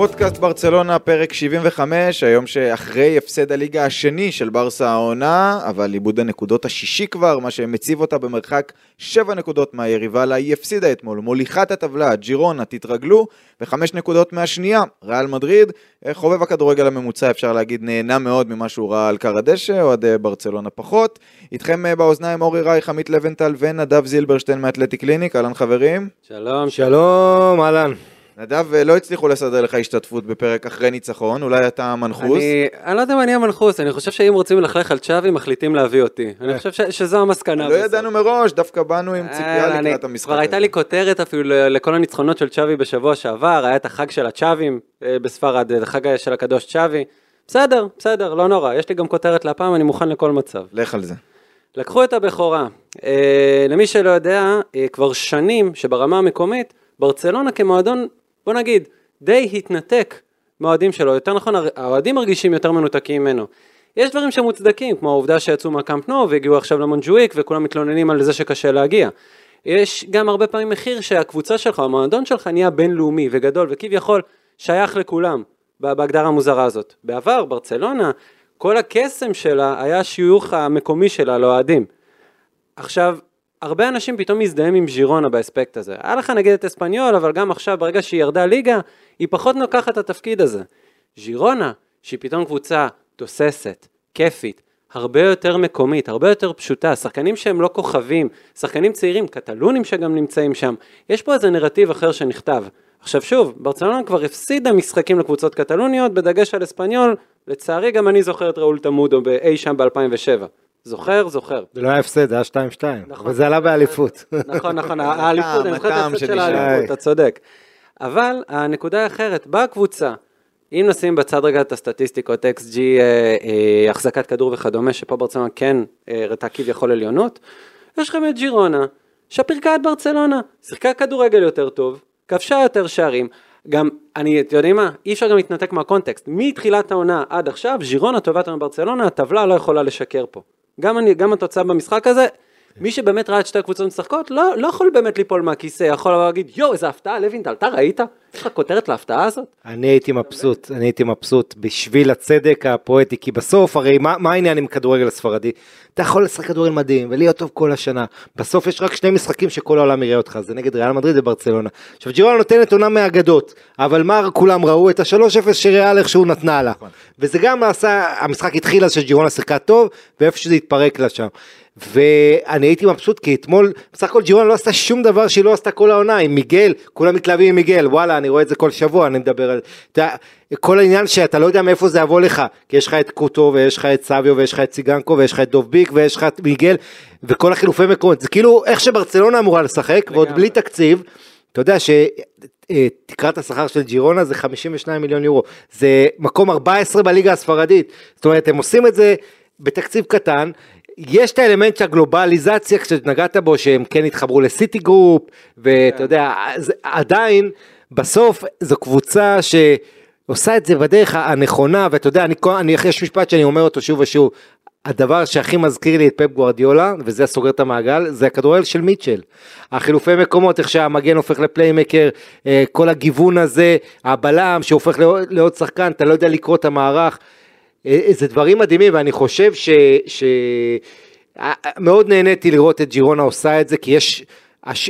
פודקאסט ברצלונה, פרק 75, היום שאחרי הפסד הליגה השני של ברסה העונה, אבל איבוד הנקודות השישי כבר, מה שמציב אותה במרחק 7 נקודות מהיריבה לה, היא הפסידה אתמול, מוליכת הטבלה, ג'ירונה, תתרגלו, וחמש נקודות מהשנייה, ריאל מדריד, חובב הכדורגל הממוצע, אפשר להגיד, נהנה מאוד ממה שהוא ראה על קר הדשא, אוהדי ברצלונה פחות. איתכם אה, באוזניים אורי רייך, עמית לבנטל ונדב זילברשטיין מאתלטי קליניק, אהלן חברים. שלום, שלום, אהלן. נדב, אה, לא הצליחו לסדר לך השתתפות בפרק אחרי ניצחון, אולי אתה מנחוס? אני, אני לא יודע אם אני המנחוס, אני חושב שאם רוצים ללכלך על צ'אבי, מחליטים להביא אותי. אני חושב ש, שזו המסקנה. לא ידענו מראש, דווקא באנו עם ציפייה אה, לקראת המשחק כבר הייתה לי כותרת אפילו לכל הניצחונות של צ'אבי בשבוע שעבר, היה את החג של הצ'אבים אה, בספרד, החג של הקדוש צ'אבי. בסדר, בסדר, לא נורא, יש לי גם כותרת להפעם, אני מוכן לכל מצב. לך על זה. לקחו את הבכורה. למי שלא יודע, כבר שנים שברמה המקומית, ברצלונה כמועדון, בוא נגיד, די התנתק מהאוהדים שלו, יותר נכון, האוהדים מרגישים יותר מנותקים ממנו. יש דברים שמוצדקים, כמו העובדה שיצאו מהקאמפ נו והגיעו עכשיו למונג'וויק וכולם מתלוננים על זה שקשה להגיע. יש גם הרבה פעמים מחיר שהקבוצה שלך, המועדון שלך נהיה בינלאומי וגדול וכביכול שייך לכולם, בהגדרה המוזרה הזאת. בעבר, ברצלונה, כל הקסם שלה היה השיוך המקומי שלה לאוהדים. עכשיו, הרבה אנשים פתאום מזדהים עם ז'ירונה באספקט הזה. היה לך נגיד את אספניול, אבל גם עכשיו, ברגע שהיא ירדה ליגה, היא פחות לוקחת את התפקיד הזה. ז'ירונה, שהיא פתאום קבוצה תוססת, כיפית, הרבה יותר מקומית, הרבה יותר פשוטה, שחקנים שהם לא כוכבים, שחקנים צעירים, קטלונים שגם נמצאים שם, יש פה איזה נרטיב אחר שנכתב. עכשיו שוב, ברצלונה כבר הפסידה משחקים לקבוצות קטלוניות, בדגש על אספניול, לצערי גם אני זוכר את ראול תמודו באי שם ב-2007. זוכר, זוכר. זה לא היה הפסד, זה היה 2-2, נכון, אבל זה עלה באליפות. נכון, נכון, האליפות, אני זוכר את ההפסד של האליפות, אתה צודק. אבל הנקודה היא אחרת, באה קבוצה, אם נשים בצד רגע את הסטטיסטיקות, XG, אה, אה, החזקת כדור וכדומה, שפה ברצלונה כן הראתה אה, כביכול עליונות, יש לכם את ג'ירונה, שפירקה את ברצלונה, שיחקה כדורגל יותר טוב, כבשה יותר שערים, גם, אני, אתם יודעים מה, אי אפשר גם להתנתק מהקונטקסט, מתחילת העונה עד עכשיו, ז'ירונה טובת לנו ברצלונה, הטבלה לא יכולה לשקר פה. גם, אני, גם התוצאה במשחק הזה, מי שבאמת ראה את שתי הקבוצות משחקות, לא, לא יכול באמת ליפול מהכיסא, יכול להגיד, יואו, איזה הפתעה, לוינטל, אתה ראית? יש לך כותרת להפתעה הזאת? אני הייתי מבסוט, אני הייתי מבסוט בשביל הצדק הפואטי, כי בסוף, הרי מה, מה העניין עם כדורגל הספרדי? אתה יכול לשחק כדורגל מדהים ולהיות טוב כל השנה. בסוף יש רק שני משחקים שכל העולם יראה אותך, זה נגד ריאל מדריד וברצלונה. עכשיו ג'ירונה נותנת עונה מהאגדות, אבל מה כולם ראו? את ה-3-0 שריאל איכשהו נתנה לה. וזה גם עשה, המשחק התחיל אז שג'ירונה שיחקה טוב, ואיפה שזה התפרק לה שם. ואני הייתי מבסוט כי אתמול בסך הכל ג'ירונה לא עשתה שום דבר שהיא לא עשתה כל העונה עם מיגל כולם מתלהבים עם מיגל וואלה אני רואה את זה כל שבוע אני מדבר על אתה, כל העניין שאתה לא יודע מאיפה זה יבוא לך כי יש לך את קוטו ויש לך את סביו ויש לך את סיגנקו ויש לך את דוב ביק ויש לך את מיגל וכל החילופי מקומות. זה כאילו איך שברצלונה אמורה לשחק ועוד בלי תקציב אתה יודע שתקרת השכר של ג'ירונה זה 52 מיליון יורו. זה מקום 14 בליגה הספרדית. זאת אומרת הם עושים את זה בתקציב קטן. יש את האלמנט של הגלובליזציה כשנגעת בו שהם כן התחברו לסיטי גרופ ואתה כן. יודע עדיין בסוף זו קבוצה שעושה את זה בדרך הנכונה ואתה יודע אני, אני יש משפט שאני אומר אותו שוב ושוב הדבר שהכי מזכיר לי את פפ גוארדיולה וזה סוגר את המעגל זה הכדורגל של מיטשל. החילופי מקומות איך שהמגן הופך ל playmaker אה, כל הגיוון הזה הבלם שהופך לעוד שחקן אתה לא יודע לקרוא את המערך. אה, זה דברים מדהימים ואני חושב ש... ש... מאוד נהניתי לראות את ג'ירונה עושה את זה כי יש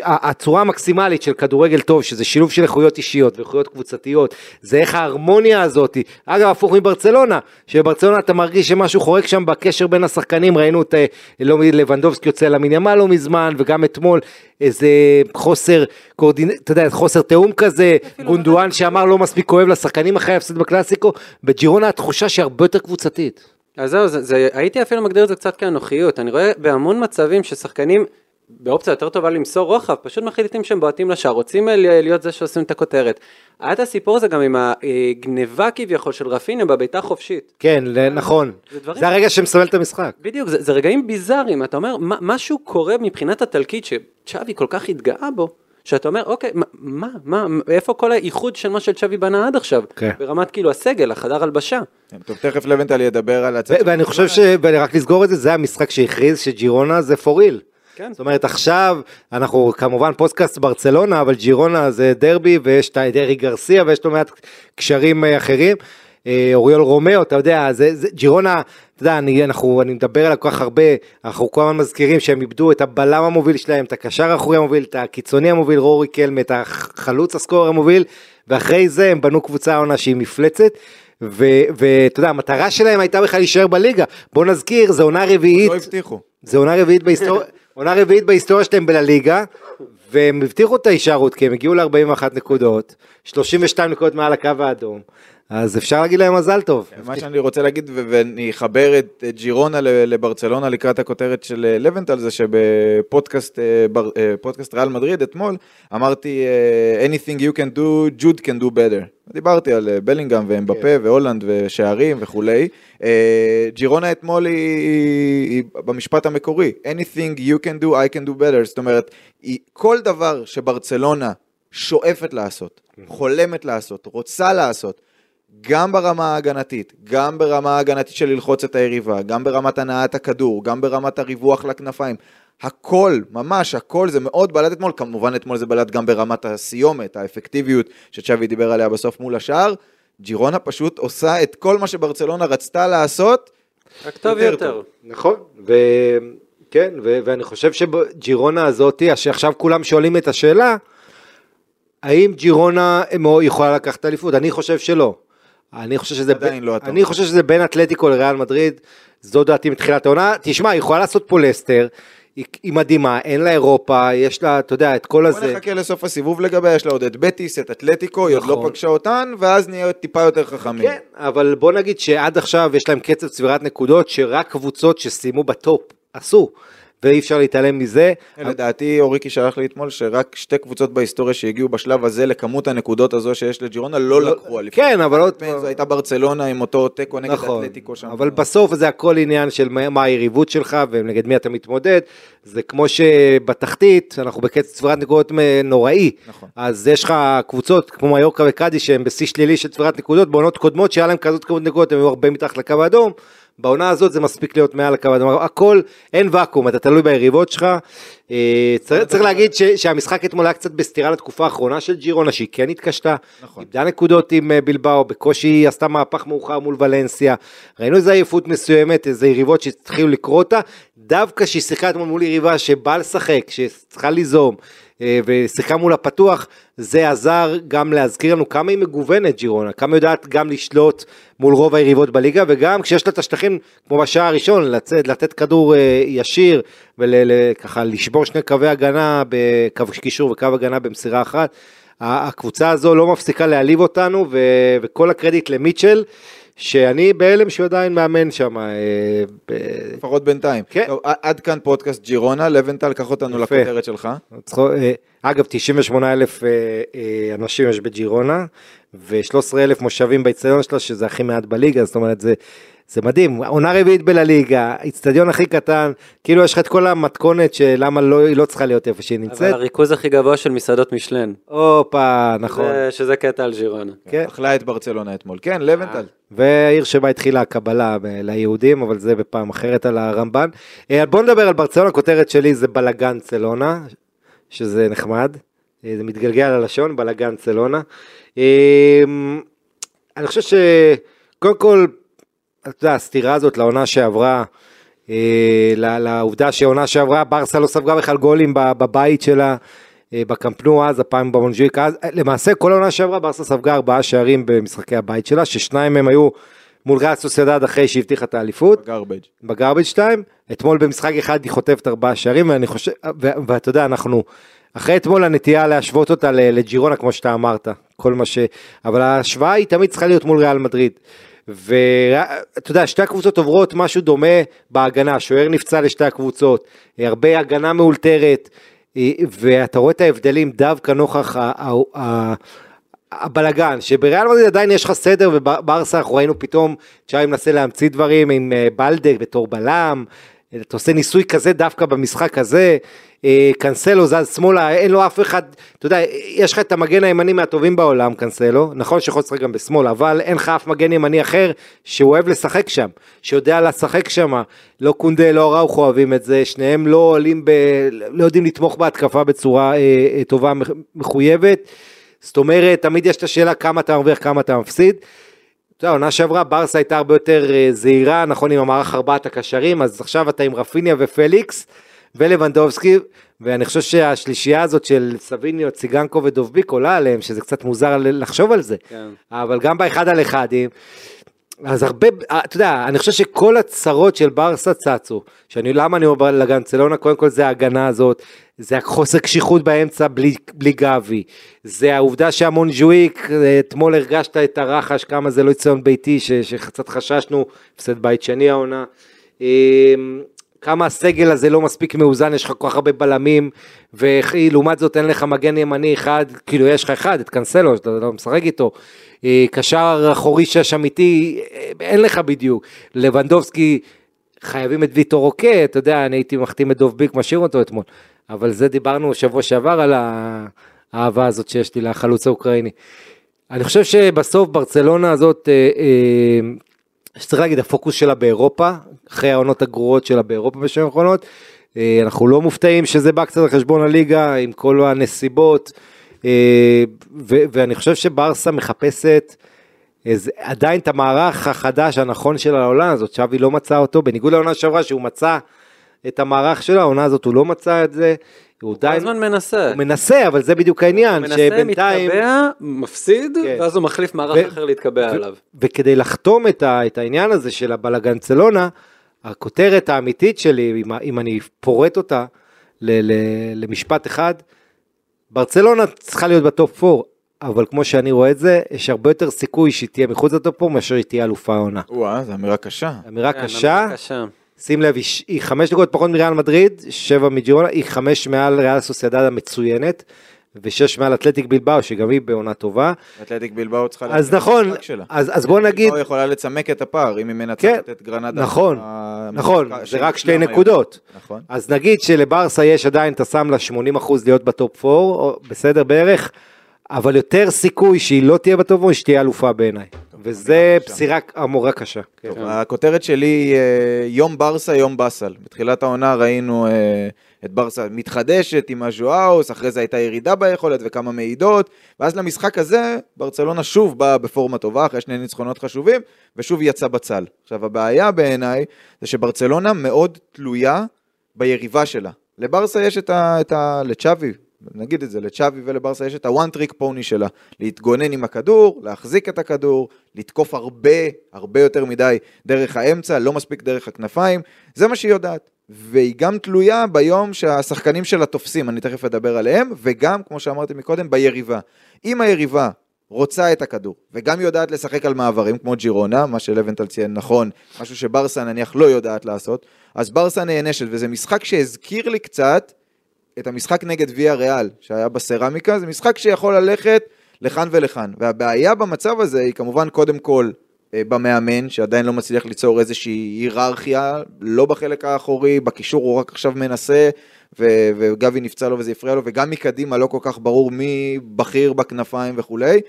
הצורה המקסימלית של כדורגל טוב שזה שילוב של איכויות אישיות ואיכויות קבוצתיות זה איך ההרמוניה הזאת אגב הפוך מברצלונה שבברצלונה אתה מרגיש שמשהו חורק שם בקשר בין השחקנים ראינו את אה, לא לבנדובסקי יוצא למינימה לא מזמן וגם אתמול איזה חוסר קורדינ... אתה יודע חוסר תיאום כזה גונדואן שאמר לא מספיק כואב לשחקנים אחרי ההפסד בקלאסיקו בג'ירונה התחושה שהיא הרבה יותר קבוצתית. אז זהו, זה, זה, הייתי אפילו מגדיר את זה קצת כאנוכיות, אני רואה בהמון מצבים ששחקנים באופציה יותר טובה למסור רוחב, פשוט מחליטים שהם בועטים לשער, רוצים להיות זה שעושים את הכותרת. היה את הסיפור הזה גם עם הגניבה כביכול של רפיניה בביתה חופשית. כן, נכון. זה, זה הרגע שמסמל את המשחק. בדיוק, זה, זה רגעים ביזאריים, אתה אומר, מה, משהו קורה מבחינת התלכיד, צ'אבי כל כך התגאה בו, שאתה אומר, אוקיי, מה, מה, מה, איפה כל האיחוד של מה שצ'אבי בנה עד עכשיו? כן. ברמת כאילו הסגל, החדר הלבשה. כן, טוב, תכף לבנטל ידבר על הצד. ואני חושב ש... ורק לסגור את זה, זה המשחק שהכריז שג'ירונה זה real. כן. זאת אומרת עכשיו אנחנו כמובן פודקאסט ברצלונה אבל ג'ירונה זה דרבי ויש את אריק גרסיה ויש לא מעט קשרים אה, אחרים. אה, אוריול רומאו אתה יודע זה, זה ג'ירונה אתה יודע אני אנחנו אני מדבר עליו כל כך הרבה אנחנו כל הזמן מזכירים שהם איבדו את הבלם המוביל שלהם את הקשר האחורי המוביל את הקיצוני המוביל ריקלמה את החלוץ ה scorer המוביל ואחרי זה הם בנו קבוצה עונה שהיא מפלצת. ואתה יודע המטרה שלהם הייתה בכלל להישאר בליגה בוא נזכיר זה עונה רביעית לא הבטיחו. זה עונה רביעית בהיסטוריה, עונה רביעית בהיסטוריה שלהם בלליגה, והם הבטיחו את ההישארות כי הם הגיעו ל-41 נקודות, 32 נקודות מעל הקו האדום, אז אפשר להגיד להם מזל טוב. מה שאני רוצה להגיד, ואני אחבר את ג'ירונה לברצלונה לקראת הכותרת של אה, לבנטל, זה שבפודקאסט אה, אה, ריאל מדריד אתמול, אמרתי anything you can do, Jude can do better. דיברתי על בלינגהם ואמבפה והולנד ושערים וכולי. ג'ירונה אתמול היא, היא, היא במשפט המקורי, anything you can do, I can do better. זאת אומרת, היא, כל דבר שברצלונה שואפת לעשות, חולמת לעשות, רוצה לעשות, גם ברמה ההגנתית, גם ברמה ההגנתית של ללחוץ את היריבה, גם ברמת הנעת הכדור, גם ברמת הריווח לכנפיים. הכל, ממש הכל, זה מאוד בלט אתמול, כמובן אתמול זה בלט גם ברמת הסיומת, האפקטיביות שצ'אבי דיבר עליה בסוף מול השאר. ג'ירונה פשוט עושה את כל מה שברצלונה רצתה לעשות. רק טוב יותר יותר. נכון, וכן, ו- ואני חושב שג'ירונה הזאתי, שעכשיו כולם שואלים את השאלה, האם ג'ירונה יכולה לקחת אליפות? אני חושב שלא. אני חושב שזה, ב- לא. אני חושב שזה בין אתלטיקו לריאל מדריד, זו דעתי מתחילת העונה, תשמע, היא יכולה לעשות פה לסטר, היא, היא מדהימה, אין לה אירופה, יש לה, אתה יודע, את כל בוא הזה. נחכה לסוף הסיבוב לגביה, יש לה עוד את בטיס, את אתלטיקו, היא עוד לא נכון. פגשה אותן, ואז נהיה טיפה יותר חכמים. כן, אבל בוא נגיד שעד עכשיו יש להם קצב צבירת נקודות שרק קבוצות שסיימו בטופ עשו, ואי אפשר להתעלם מזה. לדעתי אוריקי שלח לי אתמול שרק שתי קבוצות בהיסטוריה שהגיעו בשלב הזה לכמות הנקודות הזו שיש לג'ירונה לא לקחו אליפות. כן, אבל עוד זו הייתה ברצלונה עם אותו תיקו נגד נכון, אתלטיקו שם. אבל בסוף זה הכל עניין של מה היריבות שלך ונגד מי אתה מתמודד. זה כמו שבתחתית אנחנו בקצב צבירת נקודות נוראי. נכון. אז יש לך קבוצות כמו מיורקה וקאדי שהם בשיא שלילי של צבירת נקודות, בעונות קודמות שהיה להם כזאת כמות נקודות הם היו הרבה מתחת לקו האדום. בעונה הזאת זה מספיק להיות מעל הקו האדום, הכל, אין ואקום, אתה תלוי ביריבות שלך. אה, צריך, צריך להגיד ש, שהמשחק אתמול היה קצת בסתירה לתקופה האחרונה של ג'ירונה, שהיא כן התקשתה, נכון. איבדה נקודות עם אה, בלבאו, בקושי עשתה מהפך מאוחר מול ולנסיה, ראינו איזה עייפות מסוימת, איזה יריבות שהתחילו לקרוא אותה, דווקא שהיא שיחקה אתמול מול יריבה שבאה לשחק, שצריכה ליזום, אה, ושיחקה מול הפתוח, זה עזר גם להזכיר לנו כמה היא מגוונת ג'ירונה, כמה יודעת גם לשלוט מול רוב היריבות בליגה, וגם כשיש לה את השטחים, כמו בשער הראשון, לצאת, לתת כדור אה, ישיר, וככה לשבור שני קווי הגנה, בקו קישור וקו הגנה במסירה אחת. הקבוצה הזו לא מפסיקה להעליב אותנו, ו- וכל הקרדיט למיטשל, שאני בהלם שהוא עדיין מאמן שם. אה, לפחות בינתיים. כן. טוב, עד כאן פודקאסט ג'ירונה, לבנטל, קח אותנו יפה. לכותרת שלך. אה, אגב, 98 אלף אה, אנשים יש בג'ירונה, ו-13 אלף מושבים באיצטדיון שלה, שזה הכי מעט בליגה, זאת אומרת, זה, זה מדהים. עונה רביעית בלליגה, איצטדיון הכי קטן, כאילו יש לך את כל המתכונת שלמה לא, היא לא צריכה להיות איפה שהיא אבל נמצאת. הריכוז הכי גבוה של מסעדות משלן. הופה, נכון. זה- שזה קטע על ג'ירונה. כן. אכלה את ברצלונה אתמול. כן, לבנטל. והעיר שבה התחילה הקבלה ליהודים, אבל זה בפעם אחרת על הרמב"ן. אה, בוא נדבר על ברצלונה, הכותרת שלי זה בלאגן צלונה, שזה נחמד, אה, זה מתגלגל על הלשון, בלאגן צלונה. אה, אני חושב שקודם כל, אתה יודע, הסתירה הזאת לעונה שעברה, אה, לעובדה שהעונה שעברה, ברסה לא ספגה בכלל גולים בבית שלה. אה, בקמפנו אז, הפעם במונג'יק אז, למעשה כל העונה שעברה ברסה ספגה ארבעה שערים במשחקי הבית שלה, ששניים מהם היו מול ריאל סוסיידד אחרי שהבטיחה את האליפות, גרבג'. בגרבג' 2, אתמול במשחק אחד היא חוטפת ארבעה שערים, ואני חושב, ואתה יודע, אנחנו, אחרי אתמול הנטייה להשוות אותה לג'ירונה, כמו שאתה אמרת, כל מה ש... אבל ההשוואה היא תמיד צריכה להיות מול ריאל מדריד. ואתה יודע, שתי הקבוצות עוברות משהו דומה בהגנה, שוער נפצע לשתי הקבוצות, הרבה הגנה מאולתרת, ואתה רואה את ההבדלים דווקא נוכח הבלגן, שבריאל מדריד עדיין יש לך סדר, וברסה אנחנו ראינו פתאום צ'אבי מנסה להמציא דברים עם אה, בלדק בתור בלם, אתה עושה ניסוי כזה דווקא במשחק הזה, אה, קנסלו זז שמאלה, אין לו אף אחד, אתה יודע, יש לך את המגן הימני מהטובים בעולם, קנסלו, נכון שיכול לשחק גם בשמאל, אבל אין לך אף מגן ימני אחר שהוא אוהב לשחק שם, שיודע לשחק שם, לא קונדה, לא ראוך אוהבים את זה, שניהם לא עולים, ב, לא יודעים לתמוך בהתקפה בצורה אה, אה, טובה, מחויבת, זאת אומרת, תמיד יש את השאלה כמה אתה מרוויח, כמה אתה מפסיד. אתה יודע, עונה שעברה ברסה הייתה הרבה יותר אה, זהירה, נכון, עם המערך ארבעת הקשרים, אז עכשיו אתה עם רפיניה ופליקס ולבנדובסקי, ואני חושב שהשלישייה הזאת של סביניו, ציגנקו ודובביק עולה עליהם, שזה קצת מוזר לחשוב על זה, כן. אבל גם באחד על אחדים, אז הרבה, אה, אתה יודע, אני חושב שכל הצרות של ברסה צצו, שאני, למה אני אומר לגנצלונה, קודם כל זה ההגנה הזאת, זה החוסר קשיחות באמצע בלי, בלי גבי, זה העובדה שהמונג'וויק, אתמול הרגשת את הרחש, כמה זה לא ציון ביתי, שקצת חששנו, הפסד בית שני העונה. כמה הסגל הזה לא מספיק מאוזן, יש לך כל כך הרבה בלמים, ולעומת זאת אין לך מגן ימני אחד, כאילו יש לך אחד, את קנסלו, שאתה לא משחק איתו. אה, קשר אחורי שש אמיתי, אה, אין לך בדיוק. לבנדובסקי, חייבים את ויטור רוקה, אתה יודע, אני הייתי מחתים את דוב ביק, משאיר אותו אתמול. אבל זה דיברנו שבוע שעבר על האהבה הזאת שיש לי לחלוץ האוקראיני. אני חושב שבסוף ברצלונה הזאת, אה, שצריך להגיד, הפוקוס שלה באירופה, אחרי העונות הגרועות שלה באירופה בשנים האחרונות, אה, אנחנו לא מופתעים שזה בא קצת על חשבון הליגה, עם כל הנסיבות, ואני חושב שברסה מחפשת עדיין את המערך החדש הנכון של העונה הזאת, שווי לא מצא אותו, בניגוד לעונה שעברה שהוא מצא את המערך שלו, העונה הזאת הוא לא מצא את זה. הוא כל הזמן מנסה. הוא מנסה, אבל זה בדיוק העניין, מנסה, שבינתיים... מתקבע, מפסיד, כן. ואז הוא מחליף מערך ו- אחר להתקבע ו- עליו. וכדי לחתום את, ה- את העניין הזה של הבלגנצלונה, הכותרת האמיתית שלי, אם, אם אני פורט אותה ל- ל- למשפט אחד, ברצלונה צריכה להיות בטופ 4, אבל כמו שאני רואה את זה, יש הרבה יותר סיכוי שהיא תהיה מחוץ לטופ 4 מאשר היא תהיה אלופה העונה. וואה, זו אמירה קשה. אמירה כן, קשה. אמירה קשה. שים לב, היא, חמש דקות פחות מריאל מדריד, שבע מג'ירונה, היא חמש מעל ריאל סוסיידד המצוינת, ושש מעל אתלטיק בלבאו, שגם היא בעונה טובה. אתלטיק בלבאו צריכה אז נכון, אז, אז בוא נגיד... היא יכולה לצמק את הפער, אם היא מנצחת כן, את גרנדה. נכון, נכון, זה רק שתי נקודות. נכון. אז נגיד שלברסה יש עדיין, אתה שם לה 80% להיות ב top 4, בסדר בערך, אבל יותר סיכוי שהיא לא תהיה ב top 4, שתהיה אלופה בעיניי. וזה פסירה אמורה קשה. טוב, כן. הכותרת שלי היא אה, יום ברסה, יום בצל. בתחילת העונה ראינו אה, את ברסה מתחדשת עם הז'ואאוס, אחרי זה הייתה ירידה ביכולת וכמה מעידות, ואז למשחק הזה ברצלונה שוב באה בפורמה טובה, אחרי שני ניצחונות חשובים, ושוב יצא בצל. עכשיו הבעיה בעיניי זה שברצלונה מאוד תלויה ביריבה שלה. לברסה יש את ה... את ה לצ'אבי, נגיד את זה, לצ'אבי ולברסה יש את ה one trick pony שלה, להתגונן עם הכדור, להחזיק את הכדור, לתקוף הרבה, הרבה יותר מדי דרך האמצע, לא מספיק דרך הכנפיים, זה מה שהיא יודעת. והיא גם תלויה ביום שהשחקנים שלה תופסים, אני תכף אדבר עליהם, וגם, כמו שאמרתי מקודם, ביריבה. אם היריבה רוצה את הכדור, וגם יודעת לשחק על מעברים, כמו ג'ירונה, מה שלבנטל ציין נכון, משהו שברסה נניח לא יודעת לעשות, אז ברסה נענשת, וזה משחק שהזכיר לי קצת את המשחק נגד ויה ריאל, שהיה בסרמיקה, זה משחק שיכול ללכת לכאן ולכאן. והבעיה במצב הזה היא כמובן קודם כל אה, במאמן, שעדיין לא מצליח ליצור איזושהי היררכיה, לא בחלק האחורי, בקישור הוא רק עכשיו מנסה, ו- וגבי נפצע לו וזה הפריע לו, וגם מקדימה לא כל כך ברור מי בכיר בכנפיים וכולי.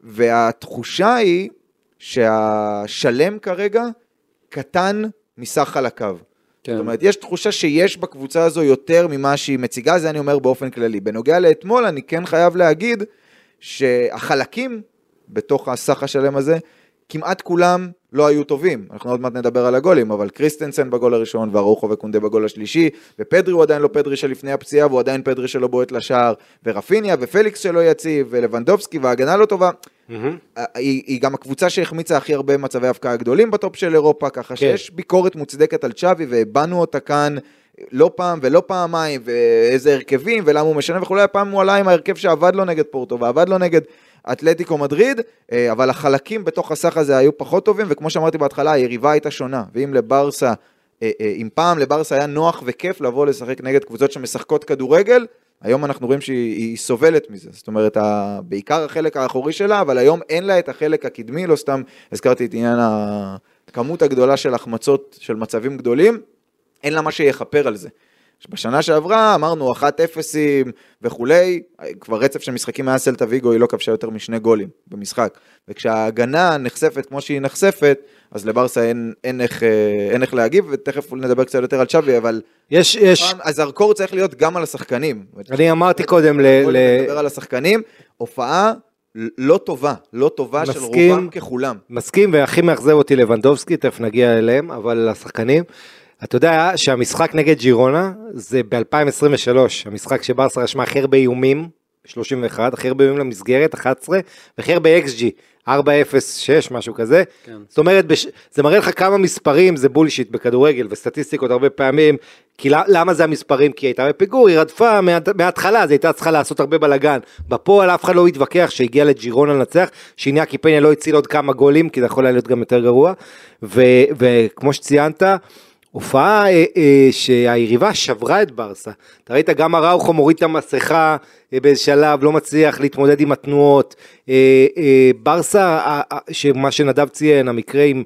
והתחושה היא שהשלם כרגע קטן מסך חלקיו. כן. זאת אומרת, יש תחושה שיש בקבוצה הזו יותר ממה שהיא מציגה, זה אני אומר באופן כללי. בנוגע לאתמול, אני כן חייב להגיד שהחלקים בתוך הסך השלם הזה, כמעט כולם לא היו טובים. אנחנו עוד מעט נדבר על הגולים, אבל קריסטנסן בגול הראשון, וארוחו וקונדה בגול השלישי, ופדרי הוא עדיין לא פדרי שלפני הפציעה, והוא עדיין פדרי שלא בועט לשער, ורפיניה, ופליקס שלא יציב, ולבנדובסקי, וההגנה לא טובה. Mm-hmm. היא, היא גם הקבוצה שהחמיצה הכי הרבה מצבי הפקעה גדולים בטופ של אירופה, ככה כן. שיש ביקורת מוצדקת על צ'אבי, והבענו אותה כאן לא פעם ולא פעמיים, ואיזה הרכבים, ולמה הוא משנה וכולי, הפעם הוא עלה עם ההרכב שעבד לו נגד פורטו, ועבד לו נגד אתלטיקו מדריד, אה, אבל החלקים בתוך הסך הזה היו פחות טובים, וכמו שאמרתי בהתחלה, היריבה הייתה שונה, ואם לברסה, אה, אה, אם פעם לברסה היה נוח וכיף לבוא לשחק נגד קבוצות שמשחקות כדורגל, היום אנחנו רואים שהיא סובלת מזה, זאת אומרת, בעיקר החלק האחורי שלה, אבל היום אין לה את החלק הקדמי, לא סתם הזכרתי את עניין הכמות הגדולה של החמצות של מצבים גדולים, אין לה מה שיכפר על זה. בשנה שעברה אמרנו 1-0 וכולי, כבר רצף של משחקים מאז סלטה ויגו היא לא כבשה יותר משני גולים במשחק. וכשההגנה נחשפת כמו שהיא נחשפת, אז לברסה אין, אין, איך, אה, אין איך להגיב, ותכף נדבר קצת יותר על צ'אבי, אבל יש, יש, הזרקור צריך להיות גם על השחקנים. אני אמרתי קודם ל... ל- נדבר על השחקנים, הופעה לא טובה, לא טובה של מסכים. רובם ככולם. מסכים, והכי מאכזב אותי לבנדובסקי, תכף נגיע אליהם, אבל לשחקנים. אתה יודע שהמשחק נגד ג'ירונה זה ב-2023, המשחק שברסה רשמה הכי הרבה איומים, 31, הכי הרבה איומים למסגרת, 11, והכי הרבה XG, 4-0-6, משהו כזה. כן. זאת אומרת, בש... זה מראה לך כמה מספרים זה בולשיט בכדורגל וסטטיסטיקות הרבה פעמים, כי למה זה המספרים? כי היא הייתה בפיגור, היא רדפה מה... מההתחלה, אז היא הייתה צריכה לעשות הרבה בלאגן. בפועל אף אחד לא התווכח שהגיע לג'ירונה לנצח, שאיניה פניה לא הציל עוד כמה גולים, כי זה יכול היה להיות גם יותר גרוע. ו... וכמו שציינת, הופעה אה, אה, שהיריבה שברה את ברסה. אתה ראית גם אראוכו מוריד את המסכה אה, באיזה שלב, לא מצליח להתמודד עם התנועות. אה, אה, ברסה, אה, אה, שמה שנדב ציין, המקרה עם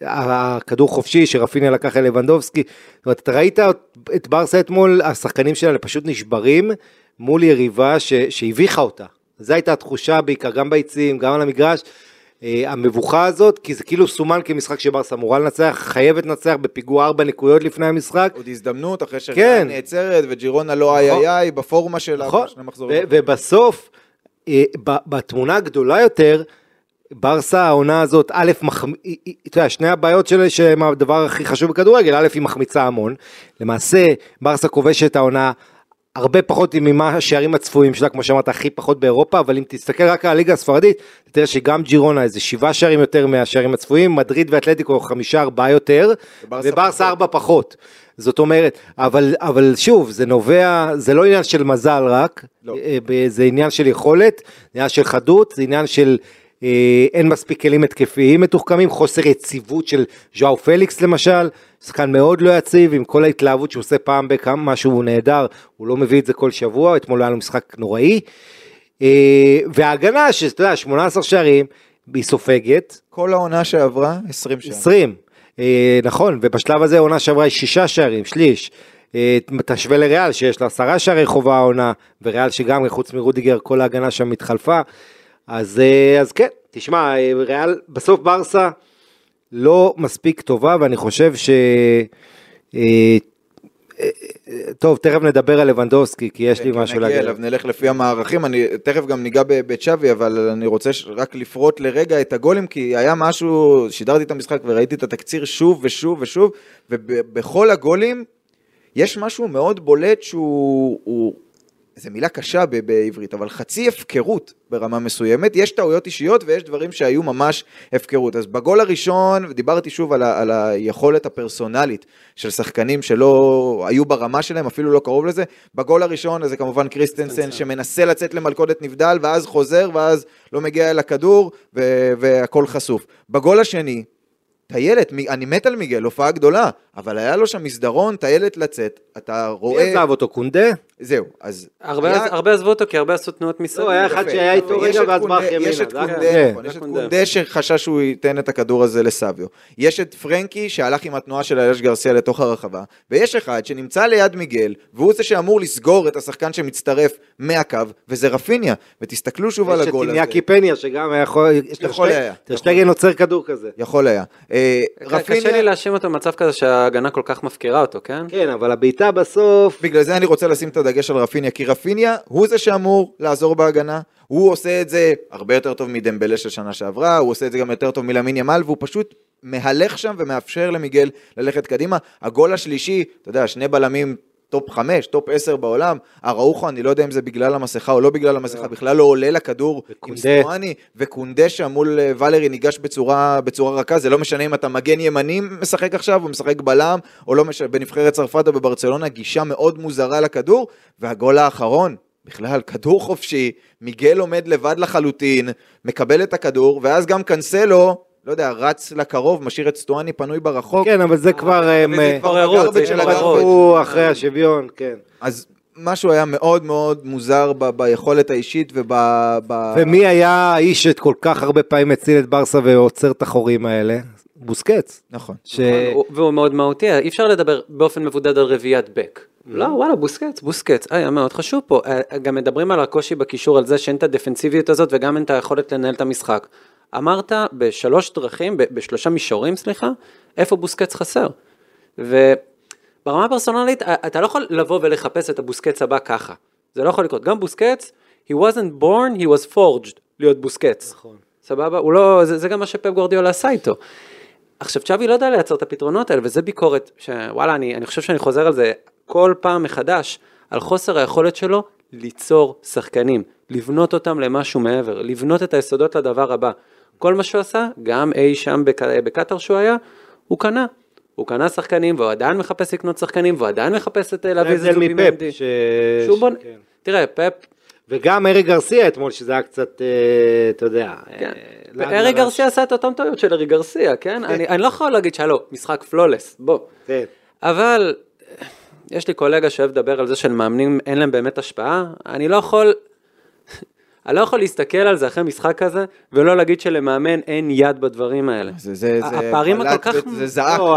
הכדור חופשי שרפיניה לקח אל לבנדובסקי. זאת אומרת, אתה ראית את ברסה אתמול, השחקנים שלה פשוט נשברים מול יריבה שהביכה אותה. זו הייתה התחושה בעיקר, גם ביציעים, גם על המגרש. אה, המבוכה הזאת, כי זה כאילו סומן כמשחק שברסה אמורה לנצח, חייבת לנצח בפיגוע ארבע נקודות לפני המשחק. עוד הזדמנות אחרי כן. שריאל נעצרת וג'ירונה לא איי נכון. איי איי בפורמה שלה. נכון, בשני מחזורים. ובסוף, אה, בתמונה הגדולה יותר, ברסה העונה הזאת, א'. היא- היא- אתה יודע, שני הבעיות שלה שהם הדבר הכי חשוב בכדורגל, א', היא מחמיצה המון, למעשה ברסה כובשת העונה הרבה פחות ממה השערים הצפויים שלה, כמו שאמרת, הכי פחות באירופה, אבל אם תסתכל רק על הליגה הספרדית, תראה שגם ג'ירונה איזה שבעה שערים יותר מהשערים הצפויים, מדריד ואתלטיקו חמישה ארבעה יותר, וברסה. ארבע פחות. זאת אומרת, אבל, אבל שוב, זה נובע, זה לא עניין של מזל רק, לא. אה, זה עניין של יכולת, זה עניין של חדות, זה עניין של אין מספיק כלים התקפיים מתוחכמים, חוסר יציבות של ז'או פליקס למשל, שחקן מאוד לא יציב, עם כל ההתלהבות שהוא עושה פעם בכמה משהו נהדר, הוא לא מביא את זה כל שבוע, אתמול היה לו משחק נוראי. אה, וההגנה, שאתה יודע, 18 שערים, היא סופגת, כל העונה שעברה, 20 שערים. 20, אה, נכון, ובשלב הזה העונה שעברה היא שישה שערים, שליש. אה, תשווה לריאל שיש לה עשרה שערי חובה העונה, וריאל שגם חוץ מרודיגר כל ההגנה שם התחלפה. אז, אה, אז כן, תשמע, אה, ריאל, בסוף ברסה לא מספיק טובה, ואני חושב ש... אה, טוב, תכף נדבר על לבנדובסקי, כי יש לי כן, משהו נגיע להגיד. אליו, נלך לפי המערכים, אני תכף גם ניגע בצ'אבי, אבל אני רוצה רק לפרוט לרגע את הגולים, כי היה משהו, שידרתי את המשחק וראיתי את התקציר שוב ושוב ושוב, ובכל הגולים יש משהו מאוד בולט שהוא, הוא, זו מילה קשה ב- בעברית, אבל חצי הפקרות ברמה מסוימת, יש טעויות אישיות ויש דברים שהיו ממש הפקרות. אז בגול הראשון, דיברתי שוב על, ה, על היכולת הפרסונלית של שחקנים שלא היו ברמה שלהם, אפילו לא קרוב לזה. בגול הראשון זה כמובן קריסטנסן שמנסה לצאת למלכודת נבדל, ואז חוזר, ואז לא מגיע אל הכדור, ו- והכל חשוף. בגול השני, טיילת, אני מת על מיגל, הופעה גדולה, אבל היה לו שם מסדרון, טיילת לצאת, אתה מי רואה... עזב אותו, קונדה? זהו, אז... הרבה, עזבו אותו כי הרבה עשו תנועות מסביב. לא, היה אחד שהיה איתו יש רגע את ואז ברח ימינה, יש את קונדה, כן. נכון, יש זה את קונדה. שחשש שהוא ייתן את הכדור הזה לסביו. יש את פרנקי שהלך עם התנועה של אלש גרסיה לתוך הרחבה, ויש אחד שנמצא ליד מיגל, והוא זה שאמור לסגור את השחקן שמצטרף מהקו, וזה רפיניה. ותסתכלו שוב על יש את הגול הזה. איניאקי פניה שגם יכול, יש יכול היה. טרשטגן עוצר כדור כזה. יכול היה. אה, קשה לי רפיניה, להאשים אותו במצב כזה שההגנה כל כך מפקירה אותו, כן? כן, אבל הבעיטה בסוף, בגלל זה אני רוצה לשים את הדגש על רפיניה, כי רפיניה הוא זה שאמור לעזור בהגנה, הוא עושה את זה הרבה יותר טוב מדמבלה של שנה שעברה, הוא עושה את זה גם יותר טוב מלמין ימל, והוא פשוט מהלך שם ומאפשר למיגל ללכת קדימה. הגול השלישי, אתה יודע, שני בלמים top 5, top 10 בעולם, אראוחו, אני לא יודע אם זה בגלל המסכה או לא בגלל המסכה, בכלל לא עולה לכדור עם. סטואני, וקונדה שם מול אה, ולרי ניגש בצורה, בצורה רכה, זה לא משנה אם אתה מגן ימני משחק עכשיו, או משחק בלם, או לא משנה, בנבחרת צרפת או בברצלונה, גישה מאוד מוזרה לכדור, והגול האחרון, בכלל, כדור חופשי, מיגל עומד לבד לחלוטין, מקבל את הכדור, ואז גם קנסלו, לא יודע, רץ לקרוב, משאיר את סטואני פנוי ברחוק, כן, אבל זה כבר, הם, זה כבר הגרבג' זה של. הגרבג'. הוא אחרי השוויון, כן. אז משהו היה מאוד מאוד מוזר ב- ביכולת האישית וב... ב... ומי היה האיש שכל כך הרבה פעמים הציל את ברסה ועוצר את החורים האלה? בוסקץ. נכון. ש... הוא- והוא מאוד מהותי, אי אפשר לדבר באופן מבודד על רביעיית בק. לא, וואלה, בוסקץ, בוסקץ, היה מאוד חשוב פה. אה, גם מדברים על הקושי בקישור, על זה שאין את הדפנסיביות הזאת וגם אין את היכולת לנהל את המשחק. אמרת בשלוש דרכים, ב- בשלושה מישורים, סליחה, איפה בוסקץ חסר. וברמה הפרסונלית, אתה לא יכול לבוא ולחפש את הבוסקץ הבא ככה. זה לא יכול לקרות. גם בוסקץ, he wasn't born, he was forged להיות בוסקץ. נכון. סבבה? הוא לא, זה, זה גם מה שפפ גורדיולה עשה איתו. עכשיו צ'אבי לא יודע לייצר את הפתרונות האלה, וזה ביקורת שוואלה, אני, אני חושב שאני חוזר על זה כל פעם מחדש, על חוסר היכולת שלו ליצור שחקנים, לבנות אותם למשהו מעבר, לבנות את היסודות לדבר הבא. כל מה שהוא עשה, גם אי שם בק, בקטאר שהוא היה, הוא קנה. הוא קנה שחקנים, והוא עדיין מחפש לקנות שחקנים, והוא עדיין מחפש את להביא איזה זובימנדי. ש... שהוא בונ... כן. תראה, פפ, וגם ארי גרסיה אתמול, שזה היה קצת, אה, אתה יודע, כן. אה, ארי. גרסיה עשה את אותן טעויות של ארי גרסיה, כן? אני, אני לא יכול להגיד שהיה לו משחק פלולס, בוא. כן. אבל אה, יש לי קולגה שאוהב לדבר על זה שלמאמנים אין להם באמת השפעה, אני לא יכול, אני לא יכול להסתכל על זה אחרי משחק כזה, ולא להגיד שלמאמן אין יד בדברים האלה. זה, זה, זה, הפערים הכל כך- זה זעק. לא,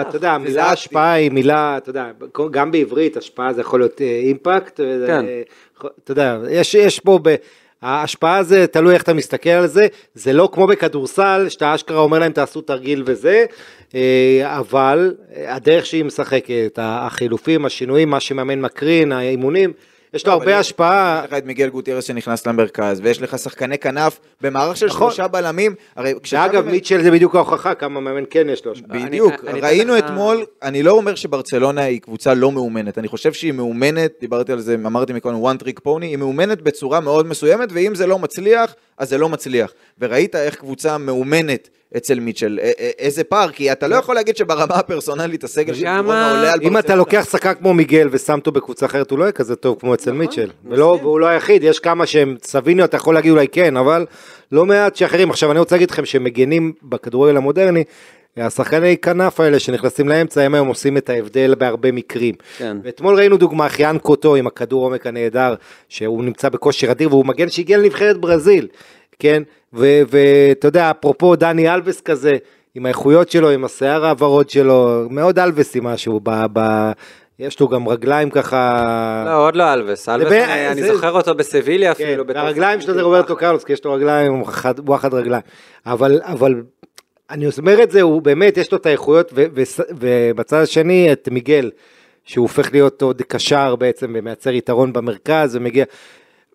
אתה יודע, המילה. השפעה היא מילה, אתה יודע, גם בעברית השפעה זה יכול להיות אה, אימפקט, כן. אתה יודע, יש, יש פה, ב, ההשפעה זה תלוי איך אתה מסתכל על זה, זה לא כמו בכדורסל, שאתה אשכרה אומר להם תעשו תרגיל וזה, אה, אבל אה, הדרך שהיא משחקת, החילופים, השינויים, מה שמאמן מקרין, האימונים, יש לו לא, הרבה השפעה. יש לך את מיגל גוטירס שנכנס למרכז, ויש לך שחקני כנף במערך של נכון. שלושה בלמים. שאגב, מיטשל זה בדיוק ההוכחה כמה מאמן כן יש לו השפעה. בדיוק, ראינו אתמול, אני לא אומר שברצלונה היא קבוצה לא מאומנת, אני חושב שהיא מאומנת, דיברתי על זה, אמרתי מקודם, one trick pony, היא מאומנת בצורה מאוד מסוימת, ואם זה לא מצליח, אז זה לא מצליח. וראית איך קבוצה מאומנת אצל מיטשל, א- א- איזה פער, כי אתה לא יכול להגיד שברמה הפרסונלית הסגל של גירונה עולה על אם אתה לוקח שחקן כמו מיגל ושם אותו בקבוצה אחרת, הוא לא יהיה כזה טוב כמו אצל מיטשל. ולא, והוא לא היחיד, יש כמה שהם סביניו, אתה יכול להגיד אולי כן, אבל לא מעט שאחרים. עכשיו אני רוצה להגיד לכם שמגנים בכדורגל המודרני, השחקני כנף האלה שנכנסים לאמצע, הם היום עושים את ההבדל בהרבה מקרים. כן. ואתמול ראינו דוגמה, חיאן קוטו עם הכדור עומק הנהדר, שהוא נמצא בכושר אדיר, והוא מגן שהגיע לנבחרת ברזיל, כן? ואתה יודע, אפרופו דני אלבס כזה, עם האיכויות שלו, עם השיער הוורוד שלו, מאוד אלבסי משהו, ב- ב- יש לו גם רגליים ככה... לא, עוד לא אלווס, אלווס, ב- אני אני זה- זוכר אותו בסביליה כן, אפילו. בתור- והרגליים שלו זה רוברטו קרלוס, כי יש לו רגליים, וואחד- וואחד רגליים. אבל, אבל אני אומר את זה, הוא באמת, יש לו את האיכויות, ובצד השני את מיגל, שהוא הופך להיות עוד קשר בעצם, ומייצר יתרון במרכז, ומגיע...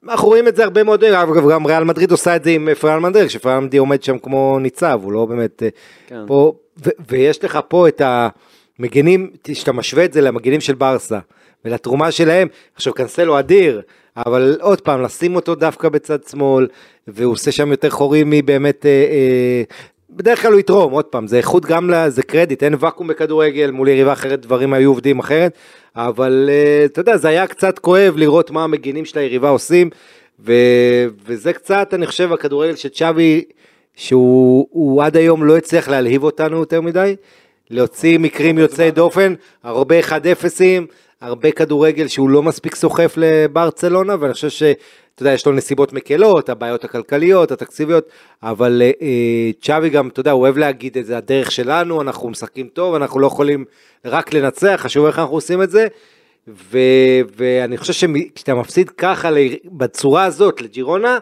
אנחנו רואים את זה הרבה מאוד, אגב גם ריאל מדריד עושה את זה עם פריאל מדריד, כשפריאל מדריד עומד שם כמו ניצב, הוא לא באמת אה, כן. פה, ו- ויש לך פה את המגנים, כשאתה משווה את זה למגנים של ברסה, ולתרומה שלהם, עכשיו קנסלו אדיר, אבל עוד פעם, לשים אותו דווקא בצד שמאל, והוא עושה שם יותר חורים מבאמת, אה, אה, בדרך כלל הוא יתרום, עוד פעם, זה איכות גם, ל- זה קרדיט, אין ואקום בכדורגל, מול יריבה אחרת דברים היו עובדים אחרת, אבל אה, אתה יודע, זה היה קצת כואב לראות מה המגינים של היריבה עושים, ו, וזה קצת, אני חושב, הכדורגל של צ'אבי, שהוא הוא עד היום לא הצליח להלהיב אותנו יותר מדי, להוציא מקרים יוצאי דופן, הרבה 1-0'ים, הרבה כדורגל שהוא לא מספיק סוחף לברצלונה, ואני חושב שאתה יודע, יש לו נסיבות מקלות, הבעיות הכלכליות, התקציביות, אבל אה, אה, צ'אבי גם, אתה יודע, הוא אוהב להגיד את זה, הדרך שלנו, אנחנו משחקים טוב, אנחנו לא יכולים רק לנצח, חשוב איך אנחנו עושים את זה. ו, ואני חושב שכשאתה מפסיד ככה בצורה הזאת לג'ירונה,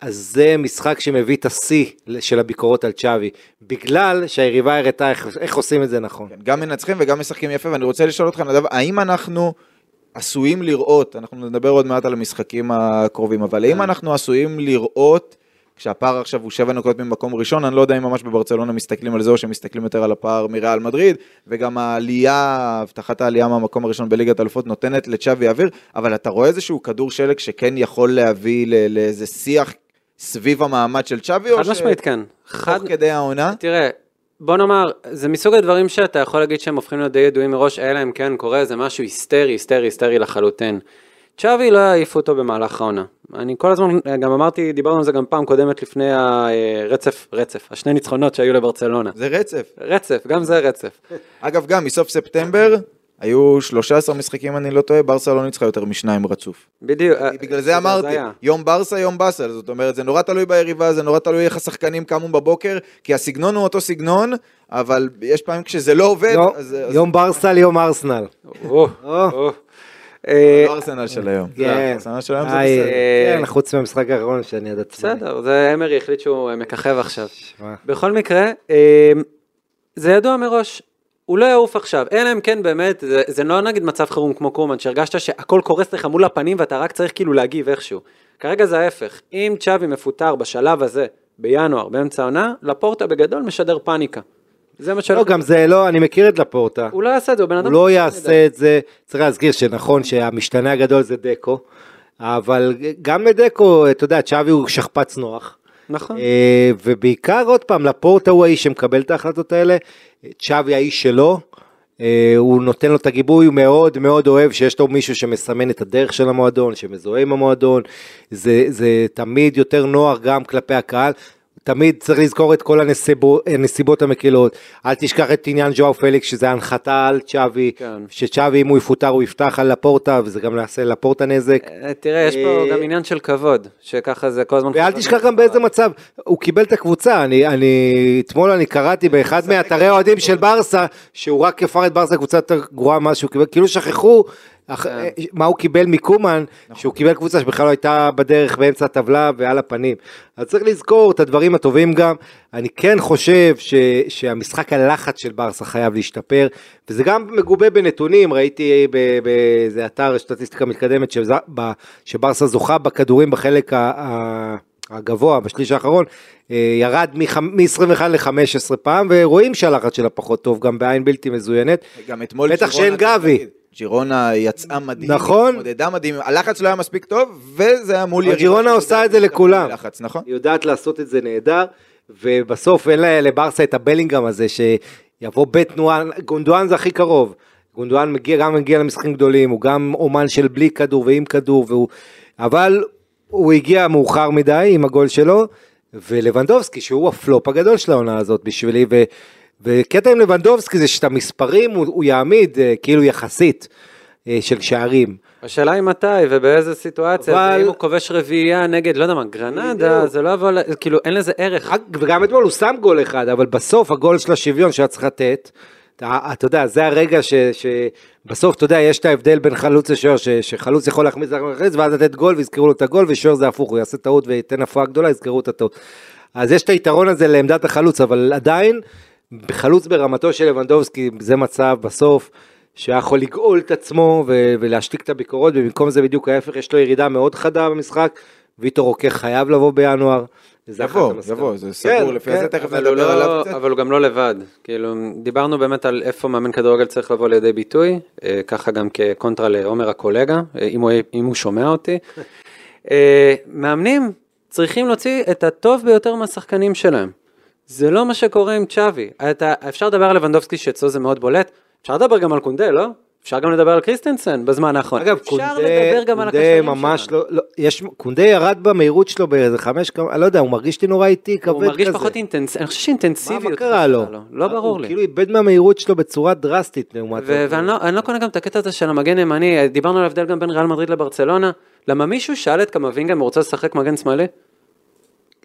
אז זה משחק שמביא את השיא של הביקורות על צ'אבי, בגלל שהיריבה הראתה איך, איך עושים את זה נכון. כן, גם מנצחים וגם משחקים יפה, ואני רוצה לשאול אותך, נדב, האם אנחנו עשויים לראות, אנחנו נדבר עוד מעט על המשחקים הקרובים, אבל האם אנחנו עשויים לראות, כשהפער עכשיו הוא שבע נקודות ממקום ראשון, אני לא יודע אם ממש בברצלונה מסתכלים על זה או שמסתכלים יותר על הפער מריאל מדריד, וגם העלייה, הבטחת העלייה מהמקום הראשון בליגת האלופות נותנת לצ'אבי אוויר, אבל אתה רואה איזשהו כדור שלג שכן יכול להביא לאיזה שיח סביב המעמד של צ'אבי, או חד משמעית כן. חד תוך כדי העונה? תראה, בוא נאמר, זה מסוג הדברים שאתה יכול להגיד שהם הופכים להיות די ידועים מראש, אלא אם כן קורה איזה משהו היסטרי, היסטרי, היסטרי לחלוטין. צ'אבי לא יעיפו אותו במהלך העונה. אני כל הזמן, גם אמרתי, דיברנו על זה גם פעם קודמת לפני הרצף, רצף, השני ניצחונות שהיו לברצלונה. זה רצף. רצף, גם זה רצף. אגב, גם מסוף ספטמבר, היו 13 משחקים, אני לא טועה, ברסה לא ניצחה יותר משניים רצוף. בדיוק. בגלל זה אמרתי, הזיה. יום ברסה, יום באסל, זאת אומרת, זה נורא תלוי ביריבה, זה נורא תלוי איך השחקנים קמו בבוקר, כי הסגנון הוא אותו סגנון, אבל יש פעמים כשזה לא עובד, לא, אז... אז- יום ברסל, יום ארסנל. או. אה, לא ארסנל של היום. כן. ארסנל של היום זה בסדר. כן, חוץ מהמשחק האחרון שאני עד עצמי. בסדר, זה אמרי החליט שהוא אה, מככב עכשיו. בכל מקרה, אה, זה ידוע מראש, הוא לא יעוף עכשיו, אלא אם כן באמת, זה, זה לא נגיד מצב חירום כמו קומן, שהרגשת שהכל קורס לך מול הפנים ואתה רק צריך כאילו להגיב איכשהו. כרגע זה ההפך, אם צ'אבי מפוטר בשלב הזה, בינואר, באמצע העונה, לפורטה בגדול משדר פאניקה. זה מה לא, שהולך. גם זה לא, אני מכיר את לפורטה. הוא לא יעשה את זה, הוא בן אדם... הוא לא. יעשה את זה, צריך להזכיר שנכון שהמשתנה הגדול זה דקו, אבל גם לדקו, אתה יודע, צ'אבי הוא שכפ"ץ נוח. נכון. אה, ובעיקר עוד פעם, לפורטה הוא האיש שמקבל את ההחלטות האלה, צ'אבי האיש שלו, אה, הוא נותן לו את הגיבוי, הוא מאוד מאוד אוהב שיש לו מישהו שמסמן את הדרך של המועדון, שמזוהה עם המועדון, זה, זה תמיד יותר נוח גם כלפי הקהל. תמיד צריך לזכור את כל הנסיבו, הנסיבות המקילות. אל תשכח את עניין ג'ואר פליקס, שזה הנחתה על צ'אבי, כן. שצ'אבי אם הוא יפוטר הוא יפתח על לפורטה, וזה גם יעשה לפורטה נזק. אה, תראה, יש פה אה, גם עניין של כבוד, שככה זה כל הזמן... ואל תשכח גם באיזה מצב, הוא קיבל את הקבוצה, אני, אני, אתמול אני קראתי באחד מאתרי האוהדים של ברסה, שהוא רק הפר את ברסה קבוצה יותר גרועה ממה שהוא קיבל, כאילו שכחו אח, מה הוא קיבל מקומן, שהוא קיבל קבוצה שבכלל לא הייתה בדרך באמצע הטבלה ועל הפנים. אז צריך לזכור את הדברים הטובים גם, אני כן חושב ש, שהמשחק הלחץ של ברסה חייב להשתפר, וזה גם מגובה בנתונים, ראיתי ב- באיזה אתר סטטיסטיקה מתקדמת ב- שברסה זוכה בכדורים בחלק ה... ה הגבוה בשליש האחרון אה, ירד מ-21 ל-15 פעם ורואים שהלחץ שלה פחות טוב גם בעין בלתי מזוינת. גם אתמול בטח שאין גבי. ג'ירונה יצאה מדהים, נכון. התמודדה מדהים, הלחץ לא היה מספיק טוב, וזה היה מול יריבה ג'ירונה עושה את זה לכולם. בלחץ, נכון? היא יודעת לעשות את זה נהדר ובסוף אין לה- לברסה את הבלינגהם הזה שיבוא בתנועה, גונדואן זה הכי קרוב. גונדואן מגיע, גם מגיע למשחקים גדולים, הוא גם אומן של בלי כדור ועם כדור, והוא, אבל הוא הגיע מאוחר מדי עם הגול שלו, ולבנדובסקי שהוא הפלופ הגדול של העונה הזאת בשבילי, ו, וקטע עם לבנדובסקי זה שאת המספרים הוא, הוא יעמיד אה, כאילו יחסית אה, של שערים. השאלה היא מתי ובאיזה סיטואציה, אבל- ואם הוא כובש רביעייה נגד, לא יודע מה, גרנדה. זה לא יבוא, כאילו אין לזה ערך. וגם אתמול הוא שם גול אחד, אבל בסוף הגול של השוויון שהיה צריך לתת, אתה, אתה יודע, זה הרגע ש, שבסוף, אתה יודע, יש את ההבדל בין חלוץ לשוער, שחלוץ יכול להחמיץ להחמיץ, ואז לתת גול ויזכרו לו את הגול, ושוער זה הפוך, הוא יעשה טעות וייתן הפרעה גדולה, יזכרו את הטעות. אז יש את היתרון הזה לעמדת החלוץ, אבל עדיין, חלוץ ברמתו של לבנדובסקי, זה מצב בסוף. שהיה יכול לגאול את עצמו ו- ולהשתיק את הביקורות, ובמקום זה בדיוק ההפך, יש לו ירידה מאוד חדה במשחק, ויטור רוקח חייב לבוא בינואר. יבוא. יבוא, זה כן, סגור, לפי כן. זה תכף נדבר עליו לא, קצת. אבל הוא גם לא לבד, כאילו דיברנו באמת על איפה מאמן כדורגל צריך לבוא לידי ביטוי, אה, ככה גם כקונטרה לעומר הקולגה, אה, אם הוא, אם הוא שומע אותי. אה, מאמנים צריכים להוציא את הטוב ביותר מהשחקנים שלהם. זה לא מה שקורה עם צ'אבי. אתה, אפשר לדבר על לבנדובסקי שאצלו זה מאוד בולט, אפשר לדבר גם על קונדה, לא? אפשר גם לדבר על קריסטנסן בזמן האחרון. אגב, אפשר קונדה, לדבר גם על קונדה ממש שלנו. לא, לא, יש, קונדה ירד במהירות שלו באיזה חמש, אני לא יודע, הוא מרגיש לי נורא איטי, כבד הוא כזה. מרגיש פחות אינטנסיבי, אני חושב שאינטנסיביות. מה, מה קרה לו? חסרה לא ברור הוא לי. כאילו איבד מהמהירות שלו בצורה דרסטית לעומת. ואני לא, לא קונה גם את הקטע הזה של המגן ימני, דיברנו על ההבדל גם בין ריאל מדריד לברצלונה, למה מישהו שאל את קמבינגה אם הוא רוצה לשחק מגן שמאלי?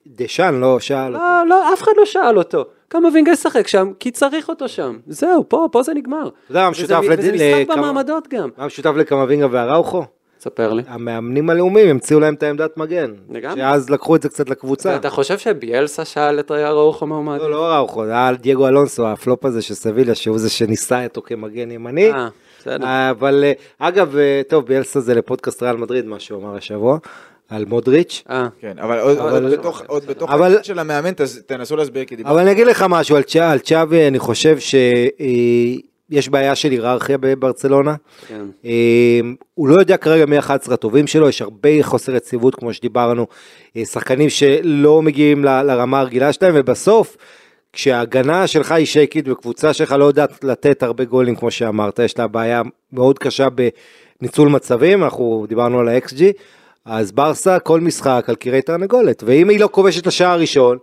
דשאן לא שאל אותו. לא, לא, אף אחד לא שאל אותו. קמבינגה ישחק שם, כי צריך אותו שם. זהו, פה, פה זה נגמר. אתה יודע מה וזה משחק לכמה- במעמדות גם. מה משותף לקמבינגה והראוכו? ספר לי. המאמנים הלאומיים המציאו להם את העמדת מגן. לגמרי. שאז לקחו את זה קצת לקבוצה. אתה חושב שביאלסה שאל את ראוכו מה הוא מעדיף? לא, לא ראוכו, זה היה דייגו אלונסו, הפלופ הזה של סביליה, שהוא זה שניסה אותו כמגן ימני. אה, בסדר. אבל אה, אגב, אה, טוב, ביאלסה זה לפודקאסט ריאל מדריד, מה שהוא אמר השבוע, על מודריץ'. אה, כן, אבל עוד- אבל- עוד בתוך- עוד בתוך אבל- העניין של המאמן, תנסו להסביר, כי דיברנו. אבל אני אגיד לך משהו על צ'אבי, אני חושב שיש בעיה של היררכיה בברצלונה. כן. אה, הוא לא יודע כרגע מי 11 הטובים שלו, יש הרבה חוסר יציבות כמו שדיברנו, אה, שחקנים שלא מגיעים ל- לרמה הרגילה שלהם, ובסוף, כשההגנה שלך היא שייקית וקבוצה שלך לא יודעת לתת הרבה גולים כמו שאמרת, יש לה בעיה מאוד קשה בניצול מצבים, אנחנו דיברנו על ה-XG, אז ברסה כל משחק על קירי תרנגולת, ואם היא לא כובשת את השער הראשון,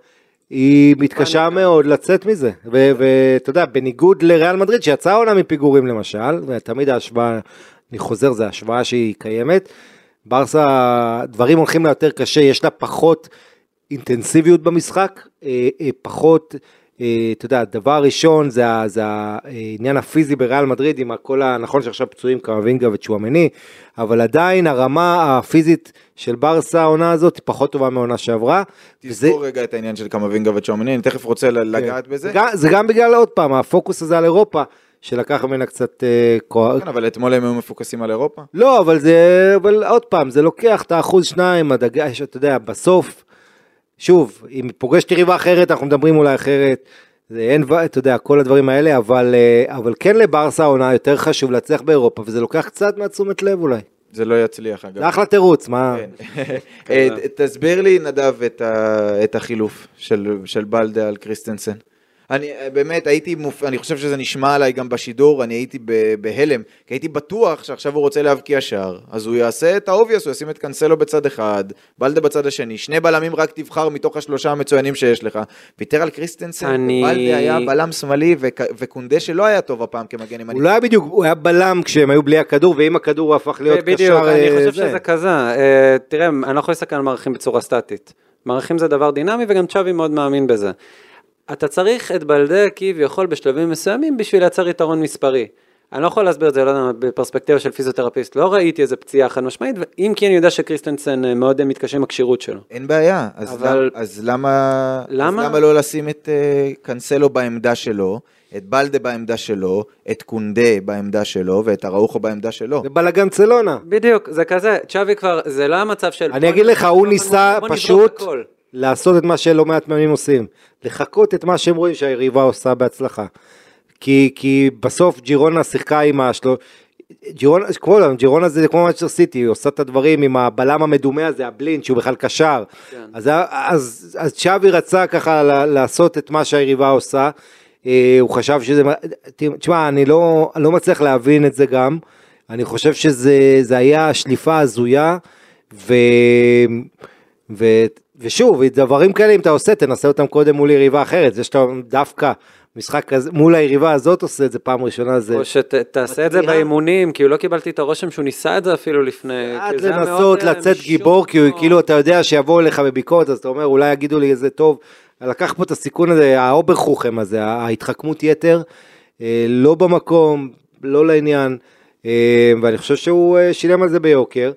היא מתקשה מאוד לצאת מזה, ואתה יודע, בניגוד לריאל מדריד שיצאה עונה מפיגורים למשל, ותמיד ההשוואה, אני חוזר, זו השוואה שהיא קיימת, ברסה, דברים הולכים לה יותר קשה, יש לה פחות אינטנסיביות במשחק, אה, אה, פחות, אתה יודע, דבר ראשון זה, זה העניין הפיזי בריאל מדריד, עם הכל, ה- נכון שעכשיו פצועים קרווינגה וצ'ואמני, אבל עדיין הרמה הפיזית של ברסה העונה הזאת היא פחות טובה מהעונה שעברה. וזה- תזכור רגע את העניין של קמבינגה וצ'ומני, אני תכף רוצה ל- לגעת בזה. גם- זה גם בגלל עוד פעם, הפוקוס הזה על אירופה, שלקח ממנה קצת אה, כוח. כן, אבל אתמול הם היו מפוקסים על אירופה. לא, אבל זה, אבל עוד פעם, זה לוקח את האחוז שניים, הדגש, אתה יודע, בסוף, שוב, אם פוגשת יריבה אחרת, אנחנו מדברים אולי אחרת, זה אין, אתה יודע, כל הדברים האלה, אבל, אה, אבל כן לברסה העונה יותר חשוב להצליח באירופה, וזה לוקח קצת מהתשומת לב אולי. זה לא יצליח אגב. זה אחלה תירוץ, מה? כן. אה, תסביר לי נדב את החילוף של של בלדה על קריסטנסן. אני אה, באמת הייתי, מופ... אני חושב שזה נשמע עליי גם בשידור, אני הייתי ב- בהלם, כי הייתי בטוח שעכשיו הוא רוצה להבקיע שער, אז הוא יעשה את ה obvious, הוא ישים את קאנסלו בצד אחד, בלדה בצד השני, שני בלמים רק תבחר מתוך השלושה המצוינים שיש לך. ויתר על קריסטנסן, אני- בלדה היה בלם שמאלי, וק... וקונדה שלא היה טוב הפעם כמגן ימני. הוא לא היה בדיוק, הוא היה בלם כשהם היו בלי הכדור, ועם הכדור הוא הפך להיות קשר. בדיוק, אני אה, חושב זה. שזה כזה. אה, תראה, אני לא יכול להסתכל על מערכים בצורה סטטית. מערכים זה דבר דינמי וגם צ'אבי מאוד מאמין בזה. אתה צריך את בלדה כביכול בשלבים מסוימים בשביל לייצר יתרון מספרי. אני לא יכול להסביר את זה, לא יודע, בפרספקטיבה של פיזיותרפיסט, לא ראיתי איזה פציעה חד משמעית, אם כי אני יודע שקריסטנסן אה, מאוד מתקשה עם הכשירות שלו. אין בעיה, אז, אבל-. למה, אז למה, למה? אז למה לא לשים את uh, קאנסלו בעמדה שלו, את בלדה בעמדה שלו, את קונדה בעמדה שלו ואת אראוחו בעמדה שלו? זה בלאגן צלונה. בדיוק, זה כזה, צ'אבי כבר, זה לא המצב של... אני אגיד לך, הוא בוא ניסה נזרוק פשוט הכל. לעשות את מה שלא מעט מאמנים עושים, לחקות את מה שהם רואים שהיריבה עושה בהצלחה. כי, כי בסוף ג'ירונה שיחקה עם השלו... ג'ירונה, כמו, ג'ירונה זה כמו מצ'ר סיטי, היא עושה את הדברים עם הבלם המדומה הזה, הבלינד, שהוא בכלל קשר. כן. אז, אז, אז צ'אבי רצה ככה לעשות את מה שהיריבה עושה. אה, הוא חשב שזה, תשמע, אני לא, אני לא מצליח להבין את זה גם. אני חושב שזה זה היה שליפה הזויה, ו, ו, ושוב, דברים כאלה אם אתה עושה, תנסה אותם קודם מול יריבה אחרת. זה שאתה דווקא משחק כזה, מול היריבה הזאת עושה את זה פעם ראשונה, זה... או שתעשה את זה. באימונים, כי לא קיבלתי את הרושם שהוא ניסה את זה אפילו לפני. עד לנסות אה, לצאת גיבור, כי הוא- כאילו אתה יודע שיבואו אליך בביקורת, אז אתה אומר אולי יגידו לי איזה טוב, לקח פה את הסיכון הזה, האוברחוכם הזה, ההתחכמות יתר, אה, לא במקום, לא לעניין, אה, ואני חושב שהוא שילם על זה ביוקר.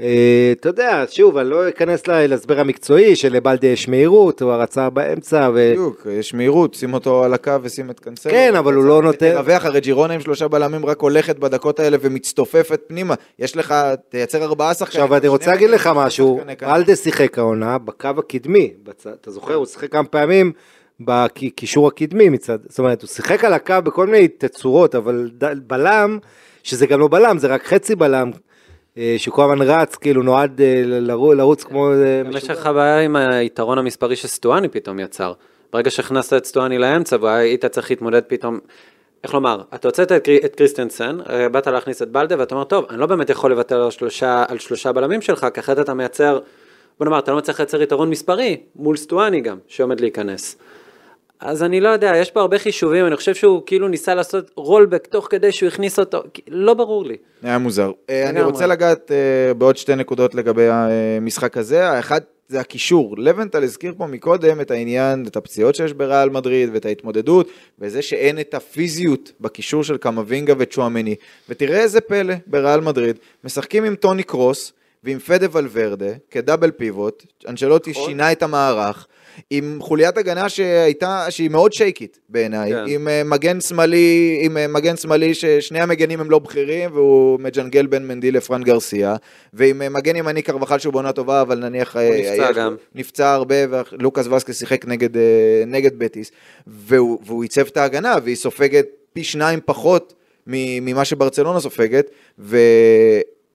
אה, אתה יודע, שוב, אני לא אכנס להסבר המקצועי שלבלדה יש מהירות, הוא רצה באמצע, ו... בדיוק, יש מהירות, שים אותו על הקו ושים את קאנסלו. כן, אבל הוא לא נותן- תרווח, הרי ג'ירונה עם שלושה בלמים רק הולכת בדקות האלה ומצטופפת פנימה. יש לך, תייצר ארבעה שחקנים. עכשיו אני רוצה להגיד לך משהו. בלדה שיחק העונה בקו הקדמי, אתה זוכר, הוא שיחק כמה פעמים בקישור הקדמי מצד, זאת אומרת, הוא שיחק על הקו בכל מיני תצורות, אבל בלם, שזה גם לא בלם, זה רק חצי בלם, שכל הזמן רץ, כאילו נועד אה, לרו- לרוץ כמו... אה, גם יש. לך בעיה עם היתרון המספרי שסטואני פתאום יצר. ברגע שהכנסת את סטואני לאמצע והיית צריך להתמודד פתאום, איך לומר, אתה הוצאת את, קרי- את קריסטנסן, אה, באת להכניס את בלדה ואתה אומר, טוב, אני לא באמת יכול לוותר על שלושה, על שלושה בלמים שלך, כי אחרת אתה מייצר, בוא נאמר, אתה לא מצליח לייצר יתרון מספרי, מול סטואני גם, שעומד להיכנס. אז אני לא יודע, יש פה הרבה חישובים, אני חושב שהוא כאילו ניסה לעשות רולבק תוך כדי שהוא הכניס אותו, לא ברור לי. היה מוזר. אה, אני. רוצה לגעת אה, בעוד שתי נקודות לגבי המשחק הזה. האחד זה הקישור. לבנטל הזכיר פה מקודם את העניין, את הפציעות שיש בריאל מדריד ואת ההתמודדות, וזה שאין את הפיזיות בקישור של קמבינגה וצ'ואמני. ותראה איזה פלא בריאל מדריד, משחקים עם טוני קרוס ועם פדה ולוורדה כדאבל פיבוט, אנשלוטי נכון. שינה את המערך. עם חוליית הגנה שהייתה, שהיא מאוד שייקית בעיניי, כן. עם אה, מגן שמאלי, עם אה, מגן שמאלי ששני המגנים הם לא בכירים והוא מג'נגל בין מנדי לפרן גרסיה, ועם אה, מגן ימני קרבחל שהוא בעונה טובה, אבל נניח... אה, נפצע יש- גם. נפצע הרבה, ולוקאס וסקס שיחק נגד, נגד בטיס, והוא, והוא עיצב את ההגנה, והיא סופגת פי שניים פחות ממה שברצלונה סופגת,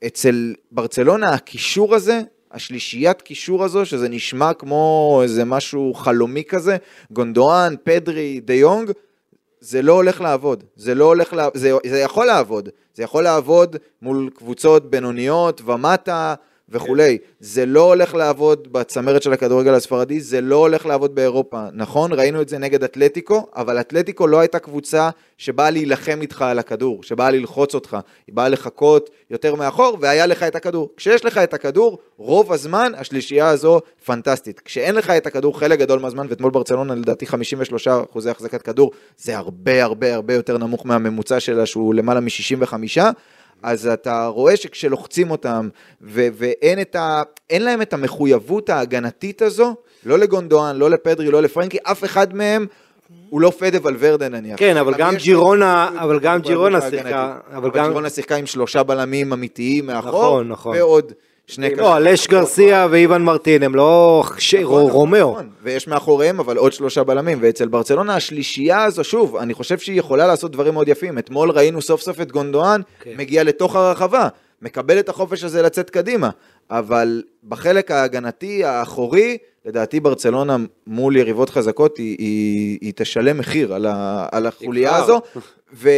ואצל ברצלונה הקישור הזה, השלישיית קישור הזו, שזה נשמע כמו איזה משהו חלומי כזה, גונדואן, פדרי, דה יונג, זה לא הולך לעבוד, זה לא הולך לעבוד, זה, זה יכול לעבוד, זה יכול לעבוד מול קבוצות בינוניות ומטה, וכולי. זה לא הולך לעבוד בצמרת של הכדורגל הספרדי, זה לא הולך לעבוד באירופה. נכון, ראינו את זה נגד אתלטיקו, אבל אתלטיקו לא הייתה קבוצה שבאה להילחם איתך על הכדור, שבאה ללחוץ אותך, היא באה לחכות יותר מאחור, והיה לך את הכדור. כשיש לך את הכדור, רוב הזמן השלישייה הזו פנטסטית. כשאין לך את הכדור חלק גדול מהזמן, ואתמול ברצלונה לדעתי 53 אחוזי החזקת כדור, זה הרבה הרבה הרבה יותר נמוך מהממוצע שלה, שהוא למעלה מ-65. אז אתה רואה שכשלוחצים אותם, ו- ואין את ה- להם את המחויבות ההגנתית הזו, לא לגונדואן, לא לפדרי, לא לפרנקי, אף אחד מהם הוא לא פדה ולוורדה נניח. כן, אבל גם ג'ירונה, אבל גם ג'ירונה. שיחקה, אבל גם, ג'ירונה שיחקה עם שלושה בלמים אמיתיים מאחור, נכון, נכון. ועוד שני לא, אלייש גרסיה ואיוון מרטין הם לא נכון, רומאו. נכון, ויש מאחוריהם אבל עוד שלושה בלמים, ואצל ברצלונה השלישייה הזו, שוב, אני חושב שהיא יכולה לעשות דברים מאוד יפים. אתמול ראינו סוף סוף את גונדואן כן. מגיע לתוך הרחבה, מקבל את החופש הזה לצאת קדימה, אבל בחלק ההגנתי האחורי, לדעתי ברצלונה מול יריבות חזקות, היא, היא, היא תשלם מחיר על, ה, על החוליה. הזו. ו,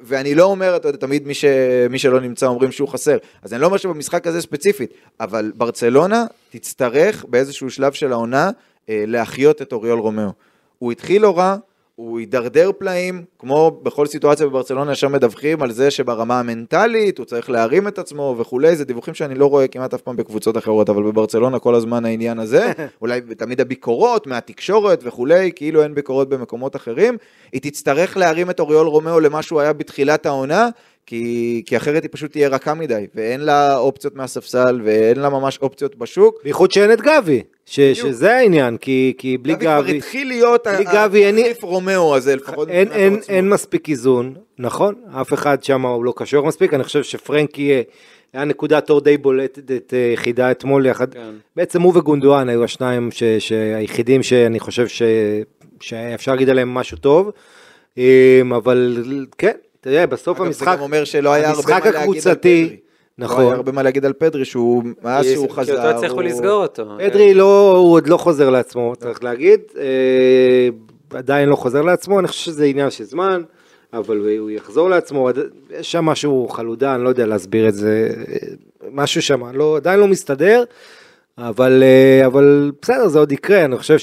ואני לא אומר, אתה יודע, תמיד מי, ש, מי שלא נמצא אומרים שהוא חסר. אז אני לא אומר שבמשחק הזה ספציפית, אבל ברצלונה תצטרך באיזשהו שלב של העונה אה, להחיות את אוריול רומאו. הוא התחיל לא רע, הוא הידרדר פלאים, כמו בכל סיטואציה בברצלונה ישר מדווחים על זה שברמה המנטלית הוא צריך להרים את עצמו וכולי, זה דיווחים שאני לא רואה כמעט אף פעם בקבוצות אחרות, אבל בברצלונה כל הזמן העניין הזה, אולי תמיד הביקורות מהתקשורת וכולי, כאילו אין ביקורות במקומות אחרים, היא תצטרך להרים את אוריול רומאו למה שהוא היה בתחילת העונה, כי, כי אחרת היא פשוט תהיה רכה מדי, ואין לה אופציות מהספסל, ואין לה ממש אופציות בשוק. בייחוד שאין את גבי, ש- שזה העניין, כי כי בלי גבי כבר גבי, התחיל להיות המחליף רומאו הזה, לפחות אין, מבחינת אין, העוצמה. אין מספיק איזון, נכון? אף אחד שם הוא לא קשור מספיק, אני חושב שפרנקי היה נקודת אור די בולטת אה, יחידה אתמול יחד, כן. בעצם הוא וגונדואן היו השניים ש, שהיחידים שאני חושב ש, שאפשר להגיד עליהם משהו טוב, אה, אבל כן, אתה יודע, בסוף אגב, המשחק, זה גם אומר שלא היה הרבה מה להגיד על הקבוצתי, פדרי. לא נכון. היה הרבה מה להגיד על פדרי, שהוא, מאז כי- שהוא כי חזר, אותו הצליחו הוא- לסגור אותו. פדרי לא, הוא עוד לא חוזר לעצמו, צריך להגיד, אה, עדיין לא חוזר לעצמו, אני חושב שזה עניין של זמן, אבל הוא יחזור לעצמו, יש שם משהו חלודה, אני לא יודע להסביר את זה, אה, משהו שם, לא, עדיין לא מסתדר, אבל, אה, אבל בסדר, זה עוד יקרה, אני חושב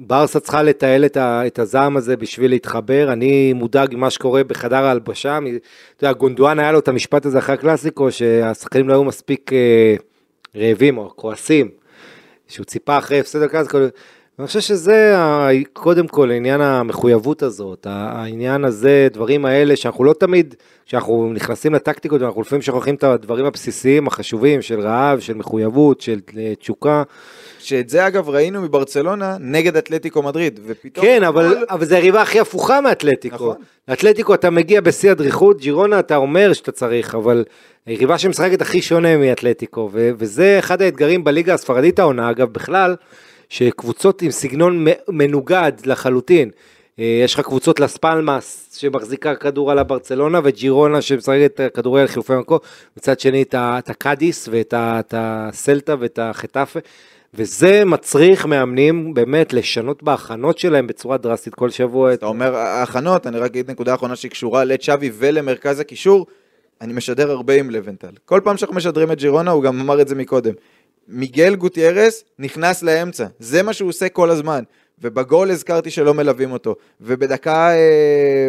שברסה צריכה לתעל את, ה, את הזעם הזה בשביל להתחבר, אני מודאג ממה שקורה בחדר ההלבשה, אתה יודע, גונדואן היה לו את המשפט הזה אחרי הקלאסיקו, שהשחקנים לא היו מספיק אה, רעבים או כועסים, שהוא ציפה אחרי הפסד הקלאסיקו, אני חושב שזה קודם כל עניין המחויבות הזאת, העניין הזה, דברים האלה שאנחנו לא תמיד, כשאנחנו נכנסים לטקטיקות ואנחנו לפעמים שוכחים את הדברים הבסיסיים החשובים של רעב, של מחויבות, של אה, תשוקה. שאת זה אגב ראינו מברצלונה נגד אתלטיקו מדריד, ופתאום... כן, אבל, אתמול- אבל זה היריבה הכי הפוכה מאתלטיקו. נכון. לאתלטיקו אתה מגיע בשיא הדריכות, ג'ירונה אתה אומר שאתה צריך, אבל היריבה שמשחקת הכי שונה מאתלטיקו, ו- וזה אחד האתגרים בליגה הספרדית העונה, אגב, בכלל, שקבוצות עם סגנון מנוגד לחלוטין. אה, יש לך קבוצות לס פלמאס שמחזיקה כדור על הברצלונה וג'ירונה שמשחקת כדורגל חילופי מקום, מצד שני את הקאדיס ואת הסלטה ואת החטאפה, וזה מצריך מאמנים באמת לשנות בהכנות שלהם בצורה דרסטית כל שבוע. את- אתה אומר ההכנות, אני רק אגיד נקודה אחרונה שהיא קשורה לצ'אבי ולמרכז הקישור, אני משדר הרבה עם לבנטל. כל פעם שאנחנו משדרים את ג'ירונה, הוא גם אמר את זה מקודם. מיגל גוטיירס נכנס לאמצע, זה מה שהוא עושה כל הזמן. ובגול הזכרתי שלא מלווים אותו. ובדקה, אה,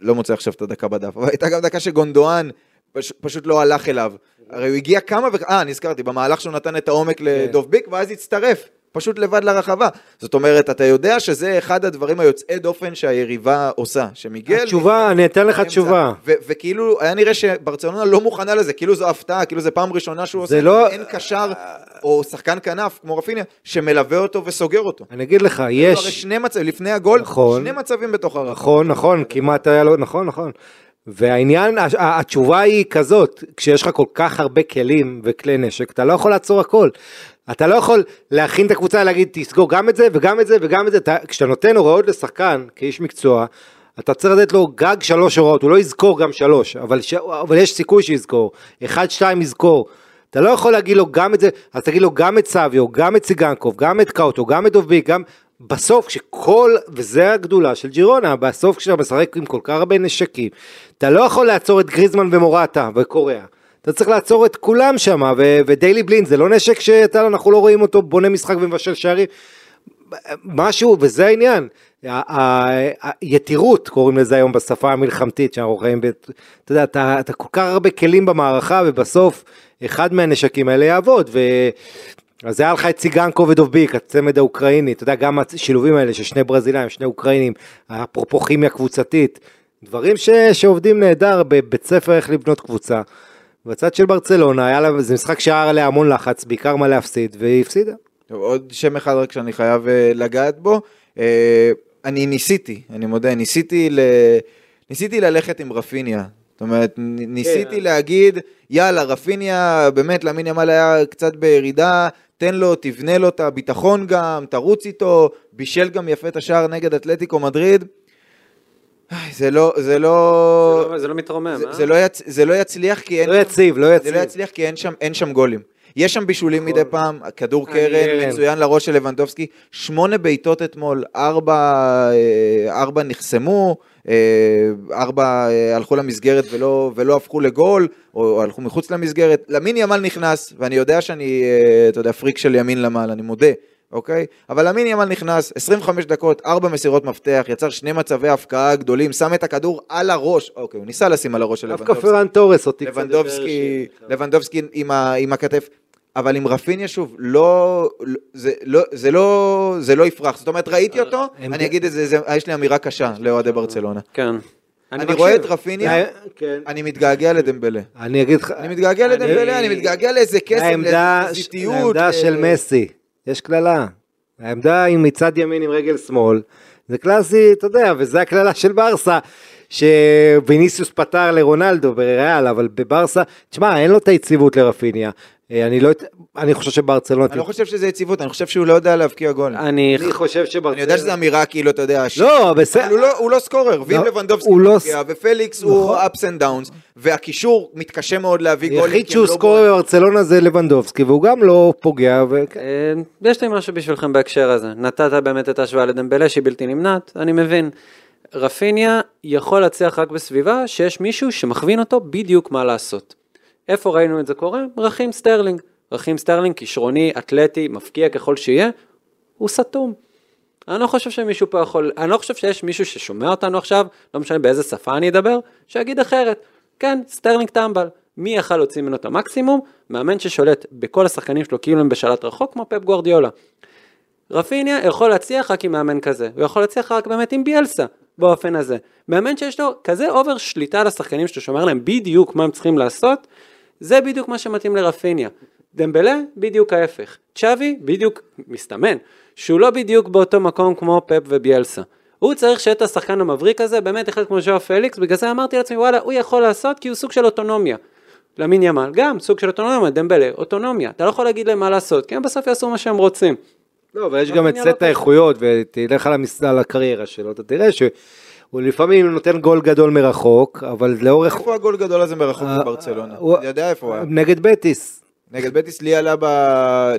לא מוצא עכשיו את הדקה בדף, אבל הייתה גם דקה שגונדואן פש, פשוט לא הלך אליו. הרי הוא הגיע כמה ו... אה, נזכרתי, במהלך שהוא נתן את העומק לדוב ביק, ואז הצטרף. פשוט לבד לרחבה. זאת אומרת, אתה יודע שזה אחד הדברים היוצאי דופן שהיריבה עושה, שמיגל... התשובה, אני אתן לך. תשובה. וכאילו, היה נראה שברצלונה לא מוכנה לזה, כאילו זו הפתעה, כאילו זו פעם ראשונה שהוא עושה, לא- אין קשר או שחקן כנף כמו רפיניה, שמלווה אותו וסוגר אותו. אני אגיד לך, הרי יש, שני מצבים, לפני הגול, נכון. שני מצבים בתוך הרחבה. נכון, נכון, כמעט היה לו, נכון, נכון. והעניין, התשובה היא כזאת, כשיש לך כל כך הרבה כלים וכלי נשק, אתה לא יכול לעצור הכל. אתה לא יכול להכין את הקבוצה ולהגיד, תסגור גם את זה וגם את זה וגם את זה. אתה, כשאתה נותן הוראות לשחקן, כאיש מקצוע, אתה צריך לתת לו גג שלוש הוראות, הוא לא יזכור גם שלוש, אבל, ש... אבל יש סיכוי שיזכור. אחד, שתיים יזכור. אתה לא יכול להגיד לו גם את זה, אז תגיד לו גם את סביו, גם את סיגנקוב, גם את קאוטו, גם את דוביק, גם... בסוף כשכל, וזה הגדולה של ג'ירונה, בסוף כשאתה משחק עם כל כך הרבה נשקים, אתה לא יכול לעצור את גריזמן ומורטה וקוריאה. אתה צריך לעצור את כולם שם, ו- ודיילי בלין זה לא נשק שאתה, אנחנו לא רואים אותו בונה משחק ומבשל שערים. משהו, וזה העניין, היתירות קוראים לזה היום בשפה המלחמתית שאנחנו חיים, אתה יודע, אתה, אתה כל כך הרבה כלים במערכה ובסוף אחד מהנשקים האלה יעבוד, ו... אז היה לך את ציגנקו ודובביק, הצמד האוקראיני, אתה יודע, גם השילובים האלה של שני ברזילאים, שני אוקראינים, אפרופו כימיה קבוצתית, דברים ש, שעובדים נהדר בבית ספר איך לבנות קבוצה. בצד של ברצלונה, היה לה, זה משחק שהיה עליה המון לחץ, בעיקר מה להפסיד, והיא הפסידה. טוב, עוד שם אחד רק שאני חייב אה, לגעת בו. אה, אני ניסיתי, אני מודה, ניסיתי, ל... ניסיתי ללכת עם רפיניה. זאת אומרת, ניסיתי כן. להגיד, יאללה, רפיניה, באמת, למין ימל היה קצת בירידה, תן לו, תבנה לו את הביטחון גם, תרוץ איתו, בישל גם יפה את השער נגד אתלטיקו מדריד. זה לא, זה לא... זה לא- זה לא מתרומם, זה, אה? זה, לא. זה לא יצליח כי אין... לא יציב, לא זה יציב. לא יצליח כי אין שם, אין שם גולים. יש שם בישולים מדי פעם, כדור קרן מצוין לראש של לבנדובסקי, שמונה בעיטות אתמול, ארבע, אה, ארבע נחסמו, אה, ארבע אה, הלכו למסגרת ולא, ולא הפכו לגול, או הלכו מחוץ למסגרת. למין ימל נכנס, ואני יודע שאני, אתה יודע, פריק של ימין למעלה, אני מודה. אוקיי? אבל למין ימל נכנס, 25 דקות, 4 מסירות מפתח, יצר שני מצבי הפקעה גדולים, שם את הכדור על הראש, אוקיי, הוא ניסה לשים על הראש של דווקא לבנדובסקי. פרן תורס אותי קצת לבנדובסקי, לבנדובסקי עם, ה, עם הכתף, אבל עם רפיניה שוב, לא, זה, לא, זה, לא, זה לא יפרח, זאת אומרת ראיתי אותו, אני אגיד את זה, זה, יש לי אמירה קשה לאוהדי ברצלונה. כן. אני מקשיב. רואה את רפיניה, אה, כן. אני מתגעגע לדמבלה. אני אגיד לך, אני מתגעגע לדמבלה, אני מתגעגע לאיזה קסם, העמדה, לאיזה זיתיות. העמדה של מסי, יש קללה. העמדה היא מצד ימין עם רגל שמאל, זה קלאסי, אתה יודע, וזה הקללה של ברסה, שוויניסיוס פתר לרונלדו בריאל, אבל בברסה, תשמע, אין לו את היציבות לרפיניה. אה, אני לא, אני חושב שברצלונה, אני לא חושב שזה יציבות, אני חושב שהוא לא יודע להבקיע גול. אני... אני חושב שברצלונה, אני יודע שזו אמירה כאילו, אתה יודע, ש- לא, בסדר, הוא לא- הוא לא סקורר, ואם לא, לבנדובסקי הוא לא מבקיע, ופליקס הוא ups and downs, והקישור מתקשה מאוד להביא גולים. היחיד שהוא סקורר בברצלונה זה לבנדובסקי, והוא גם לא פוגע, וכן. אה, יש לי משהו בשבילכם בהקשר הזה. נתת באמת את ההשוואה לדמבלה שהיא בלתי נמנעת, אני מבין. רפיניה יכול להצליח רק בסביבה שיש מישהו שמכווין אותו בדיוק מה לעשות. איפה ראינו את זה קורה? רחים סטרלינג. רחים סטרלינג, כישרוני, אתלטי, מפקיע ככל שיהיה, הוא סתום. אני לא חושב שמישהו פה יכול, אני לא חושב שיש מישהו ששומע אותנו עכשיו, לא משנה באיזה שפה אני אדבר, שיגיד אחרת. כן, סטרלינג טמבל. מי יכל להוציא ממנו את המקסימום? מאמן ששולט בכל השחקנים שלו כאילו הם בשלט רחוק כמו פפ גוורדיולה. רפיניה יכול להצליח רק עם מאמן כזה, הוא יכול להצליח רק באמת עם ביאלסה באופן הזה. מאמן שיש לו כזה over שליטה על השחקנים שלו, שאומר להם בדיוק מה הם צריכים לעשות, זה בדיוק מה שמתאים לרפיניה. דמבלה, בדיוק ההפך. צ'אבי, בדיוק מסתמן, שהוא לא בדיוק באותו מקום כמו פפ וביאלסה. הוא צריך שיהיה את השחקן המבריק הזה, באמת אחד כמו ז'או פליקס, בגלל זה אמרתי לעצמי, וואלה, הוא יכול לעשות כי הוא סוג של אוטונומיה. למין ימל, גם סוג של אוטונומיה, דמבלה, אוטונומיה. אתה לא יכול להגיד להם מה לעשות, כי הם בסוף יעשו מה שהם רוצים. לא, אבל יש גם את לא סט האיכויות, ותלך על, המס... על הקריירה שלו, אתה תראה שהוא לפעמים נותן גול גדול מרחוק, אבל לאורך... איפה הגול גדול הזה מרחוק אה, בברצלונה? הוא- אני יודע איפה הוא היה. נגד בטיס. נגד בטיס לי עלה ב...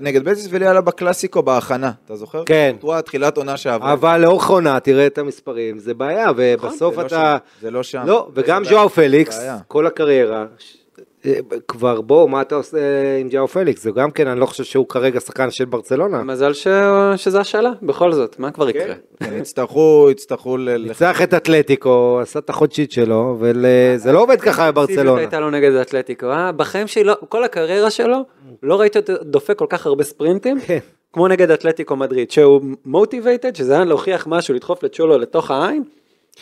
נגד בטיס ולי עלה בקלאסיקו בהכנה, אתה זוכר? כן. טועה, תחילת עונה שעברה. אבל לאורך העונה, תראה את המספרים, זה בעיה, ובסוף זה לא אתה... זה לא שם. לא, וגם בעיה. פליקס. כל הקריירה, כבר בוא, מה אתה עושה עם ג'או פליקס? זה גם כן, אני לא חושב שהוא כרגע שחקן של ברצלונה. מזל ש... שזה השאלה, בכל זאת, מה כבר יקרה? כן, יצטרכו, יצטרכו ל... ניצח את אתלטיקו, עשה את החודשית שלו, וזה לא עובד ככה בברצלונה. הייתה לו נגד האתלטיקו, אה? בחיים שלי, לא- כל הקריירה שלו, לא ראיתי אותו דופק כל כך הרבה ספרינטים, כן. כמו נגד אתלטיקו מדריד, שהוא מוטיבייטד, שזה היה להוכיח משהו, לדחוף לצ'ולו לתוך העין,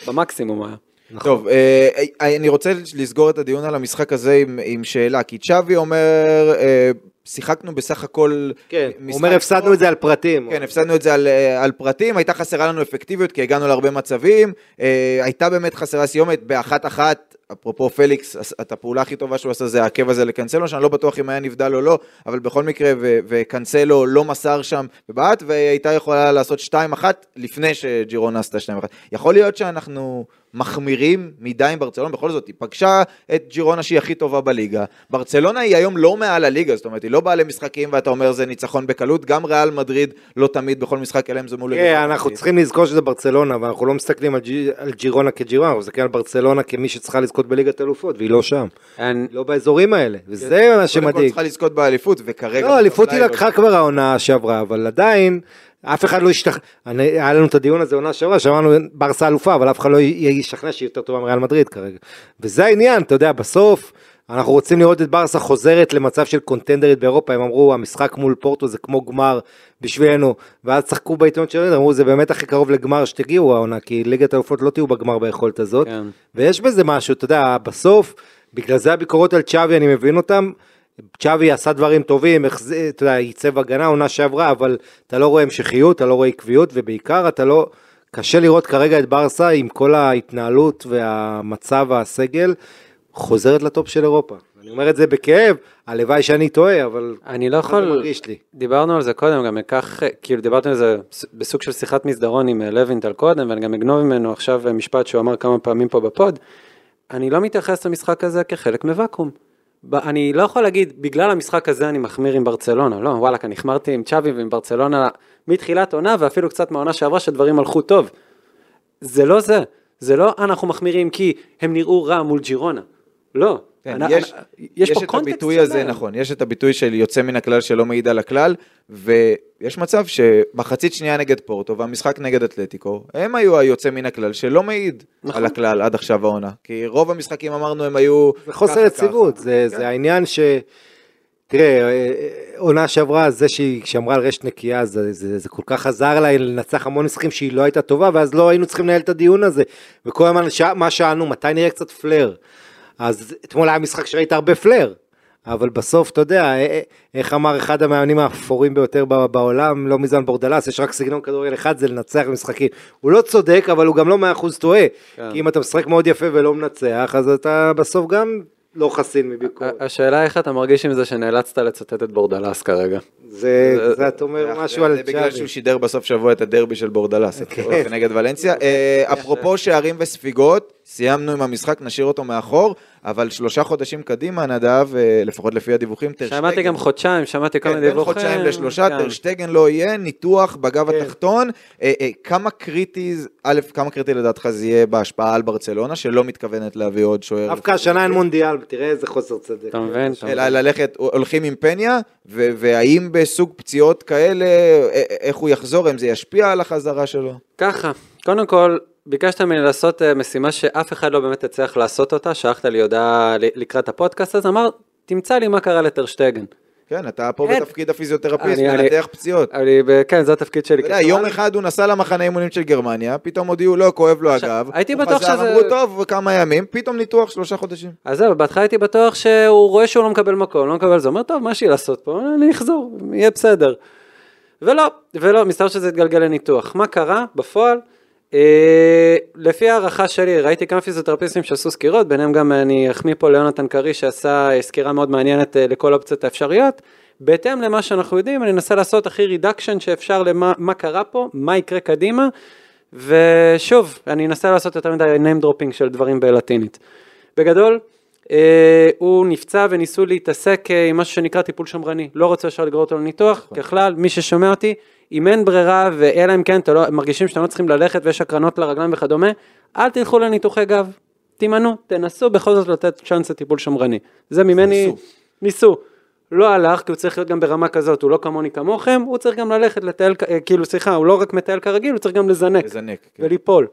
במקסימום היה. טוב, אה, אה, אני רוצה לסגור את הדיון על המשחק הזה עם, עם שאלה, כי צ'אבי אומר, אה, שיחקנו בסך הכל... כן, הוא אומר הפסדנו טוב." את זה על פרטים. כן, הפסדנו את זה על, אה, על פרטים, הייתה חסרה לנו אפקטיביות כי הגענו להרבה מצבים, אה, הייתה באמת חסרה סיומת באחת אחת, אפרופו פליקס, את הפעולה הכי טובה שהוא עשה זה העקב הזה לקנסלו, שאני לא בטוח אם היה נבדל או לא, אבל בכל מקרה, ו- וקנסלו לא מסר שם בבעט, והייתה יכולה לעשות 2-1 לפני שג'ירונה עשתה 2-1. יכול להיות שאנחנו מחמירים מדי עם ברצלונה, בכל זאת, היא פגשה את ג'ירונה שהיא הכי טובה בליגה. ברצלונה היא היום לא מעל הליגה, זאת אומרת, היא לא באה למשחקים ואתה אומר זה ניצחון בקלות, גם ריאל מדריד לא תמיד בכל משחק אלא אם זה מול... כן, אנחנו צריכים לזכור שזה ברצלונה, ואנחנו לא מסתכלים על ג'י- על ג'ירונה כג'ירונה, אנחנו מסתכלים על ברצלונה כמי שצריכה לזכות בליגת אלופות, והיא לא שם. אני- לא באזורים האלה, וזה מה קודם כל שמדאיג. צריכה לזכות באליפות, וכרגע... לא, אליפות היא לא- לקחה כבר העונה שעברה, אבל עדיין, אף אחד לא ישתכנע, היה לנו את הדיון הזה עונה שעברה, שאמרנו ברסה אלופה, אבל אף אחד לא י- ישתכנע שהיא יותר טובה מריאל מדריד כרגע. וזה העניין, אתה יודע, בסוף, אנחנו רוצים לראות את ברסה חוזרת למצב של קונטנדרית באירופה, הם אמרו, המשחק מול פורטו זה כמו גמר בשבילנו, ואז צחקו בעיתונות שלנו, אמרו, זה באמת הכי קרוב לגמר שתגיעו העונה, כי ליגת האלופות לא תהיו בגמר ביכולת הזאת. כן. ויש בזה משהו, אתה יודע, בסוף, בגלל זה הביקורות על צ'אבי, אני מבין אותם. צ'אבי עשה דברים טובים, אתה יודע, ייצב הגנה עונה שעברה, אבל אתה לא רואה המשכיות, אתה לא רואה עקביות, ובעיקר אתה לא, קשה לראות כרגע את ברסה עם כל ההתנהלות והמצב הסגל, חוזרת לטופ של אירופה. אני אומר את זה בכאב, הלוואי שאני טועה, אבל אני לא יכול, זה מרגיש לי. דיברנו על זה קודם, גם אקח, כאילו דיברתי על זה בסוג של שיחת מסדרון עם אה, לוינטל קודם, ואני גם אגנוב ממנו עכשיו אה, משפט שהוא אמר כמה פעמים פה בפוד. אני לא מתייחס למשחק הזה כחלק מוואקום. אני לא יכול להגיד, בגלל המשחק הזה אני מחמיר עם ברצלונה, לא, וואלכ, אני החמרתי עם צ'אבי ועם ברצלונה מתחילת עונה, ואפילו קצת מהעונה שעברה שדברים הלכו טוב. זה לא זה, זה לא אנחנו מחמירים כי הם נראו רע מול ג'ירונה. לא. כן, אני- יש, אני- יש, פה את הביטוי הזה, שלם. נכון, יש את הביטוי של יוצא מן הכלל שלא מעיד על הכלל, ויש מצב שמחצית שנייה נגד פורטו והמשחק נגד אתלטיקו, הם היו היוצא מן הכלל שלא מעיד נכון. על הכלל עד עכשיו העונה. כי רוב המשחקים אמרנו הם היו... חוסר יציבות. זה, כן. זה העניין ש... תראה, אה, עונה שעברה, זה שהיא כשאמרה על רשת נקייה, זה, זה, זה כל כך עזר לה לנצח המון משחקים שהיא לא הייתה טובה, ואז לא היינו צריכים לנהל את הדיון הזה. וכל הזמן. מה שאלנו, מתי נראה קצת פלר? אז אתמול היה משחק שראית הרבה פלר, אבל בסוף, אתה יודע, אה, אה, איך אמר אחד המאמנים האפורים ביותר בעולם, לא מזמן בורדלס, יש רק סגנון כדורגל אחד, זה לנצח במשחקים. הוא לא צודק, אבל הוא גם לא מאה אחוז טועה. כן. כי אם אתה משחק מאוד יפה ולא מנצח, אז אתה בסוף גם לא חסין מביקורת. השאלה איך אתה מרגיש עם זה שנאלצת לצטט את בורדלס כרגע. זה, זה- אתה אומר משהו זה על בגלל צ'אבי. שהוא שידר בסוף שבוע את הדרבי של בורדלס, את כן. נגד ולנסיה. אה, אפרופו שערים וספיגות, סיימנו עם המשחק, נשאיר אותו מאחור, אבל שלושה חודשים קדימה, נדב, אה, לפחות לפי הדיווחים, טר שמעתי גם חודשיים, שמעתי כל כן, מיני בין דיווחים. חודשיים לשלושה, כן. טרשטגן לא יהיה, ניתוח בגב כן. התחתון. אה, אה, כמה קריטי, א', כמה קריטי לדעתך זה יהיה בהשפעה על ברצלונה, שלא מתכוונת להביא עוד שוער? דווקא השנה אין מונדיאל, תראה איזה חוסר צדק. אתה מבין? אלא ללכת, הולכים עם פניה, והאם בסוג פציעות כאלה, איך הוא יחזור, אם זה ישפיע על החזרה שלו? ככה, קודם כל, ביקשת ממני לעשות אה, משימה שאף אחד לא באמת הצליח לעשות אותה, שלחת לי הודעה לקראת הפודקאסט הזה, אמר, תמצא לי מה קרה לטרשטגן. כן, אתה פה אין. בתפקיד הפיזיותרפיסט, מנתח פציעות. אני, כן, זה התפקיד שלי. אתה יודע. יום אחד הוא נסע למחנה אימונים של גרמניה, פתאום הודיעו לו, כואב לו הגב. הייתי הוא בטוח חזר, שזה- אמרו, טוב, כמה ימים, פתאום ניתוח שלושה חודשים. אז זהו, בהתחלה הייתי בטוח שהוא רואה שהוא לא מקבל מקום, לא מקבל זה, אומר, טוב, מה יש לי לעשות פה? אני אחזור, יהיה בסדר. ולא, ולא, מסתבר שזה התגלגל לניתוח. מה קרה בפועל? אה, לפי הערכה שלי, ראיתי כמה פיזיותרפיסטים שעשו סקירות, ביניהם גם אני אחמיא פה ליונתן קרי שעשה אה, סקירה מאוד מעניינת אה, לכל האופציות האפשריות. בהתאם למה שאנחנו יודעים, אני אנסה לעשות הכי רידקשן שאפשר למה מה קרה פה, מה יקרה קדימה, ושוב, אני אנסה לעשות יותר מדי name dropping של דברים בלטינית. בגדול, אה, הוא נפצע וניסו להתעסק עם משהו שנקרא טיפול שמרני. לא רוצה ישר לגרור אותו לניתוח, ככלל, מי ששומע אותי, אם אין ברירה, ואלא אם כן, אתם לא, מרגישים שאתם לא צריכים ללכת ויש הקרנות לרגליים וכדומה, אל תלכו לניתוחי גב. תימנעו, תנסו בכל זאת לתת צ'אנס לטיפול שמרני. זה ממני, ניסו. ניסו. לא הלך, כי הוא צריך להיות גם ברמה כזאת, הוא לא כמוני כמוכם, הוא צריך גם ללכת לטייל, אה, כאילו סליחה, הוא לא רק מטייל כרגיל, הוא צריך גם לזנק. לזנק. כן. וליפול.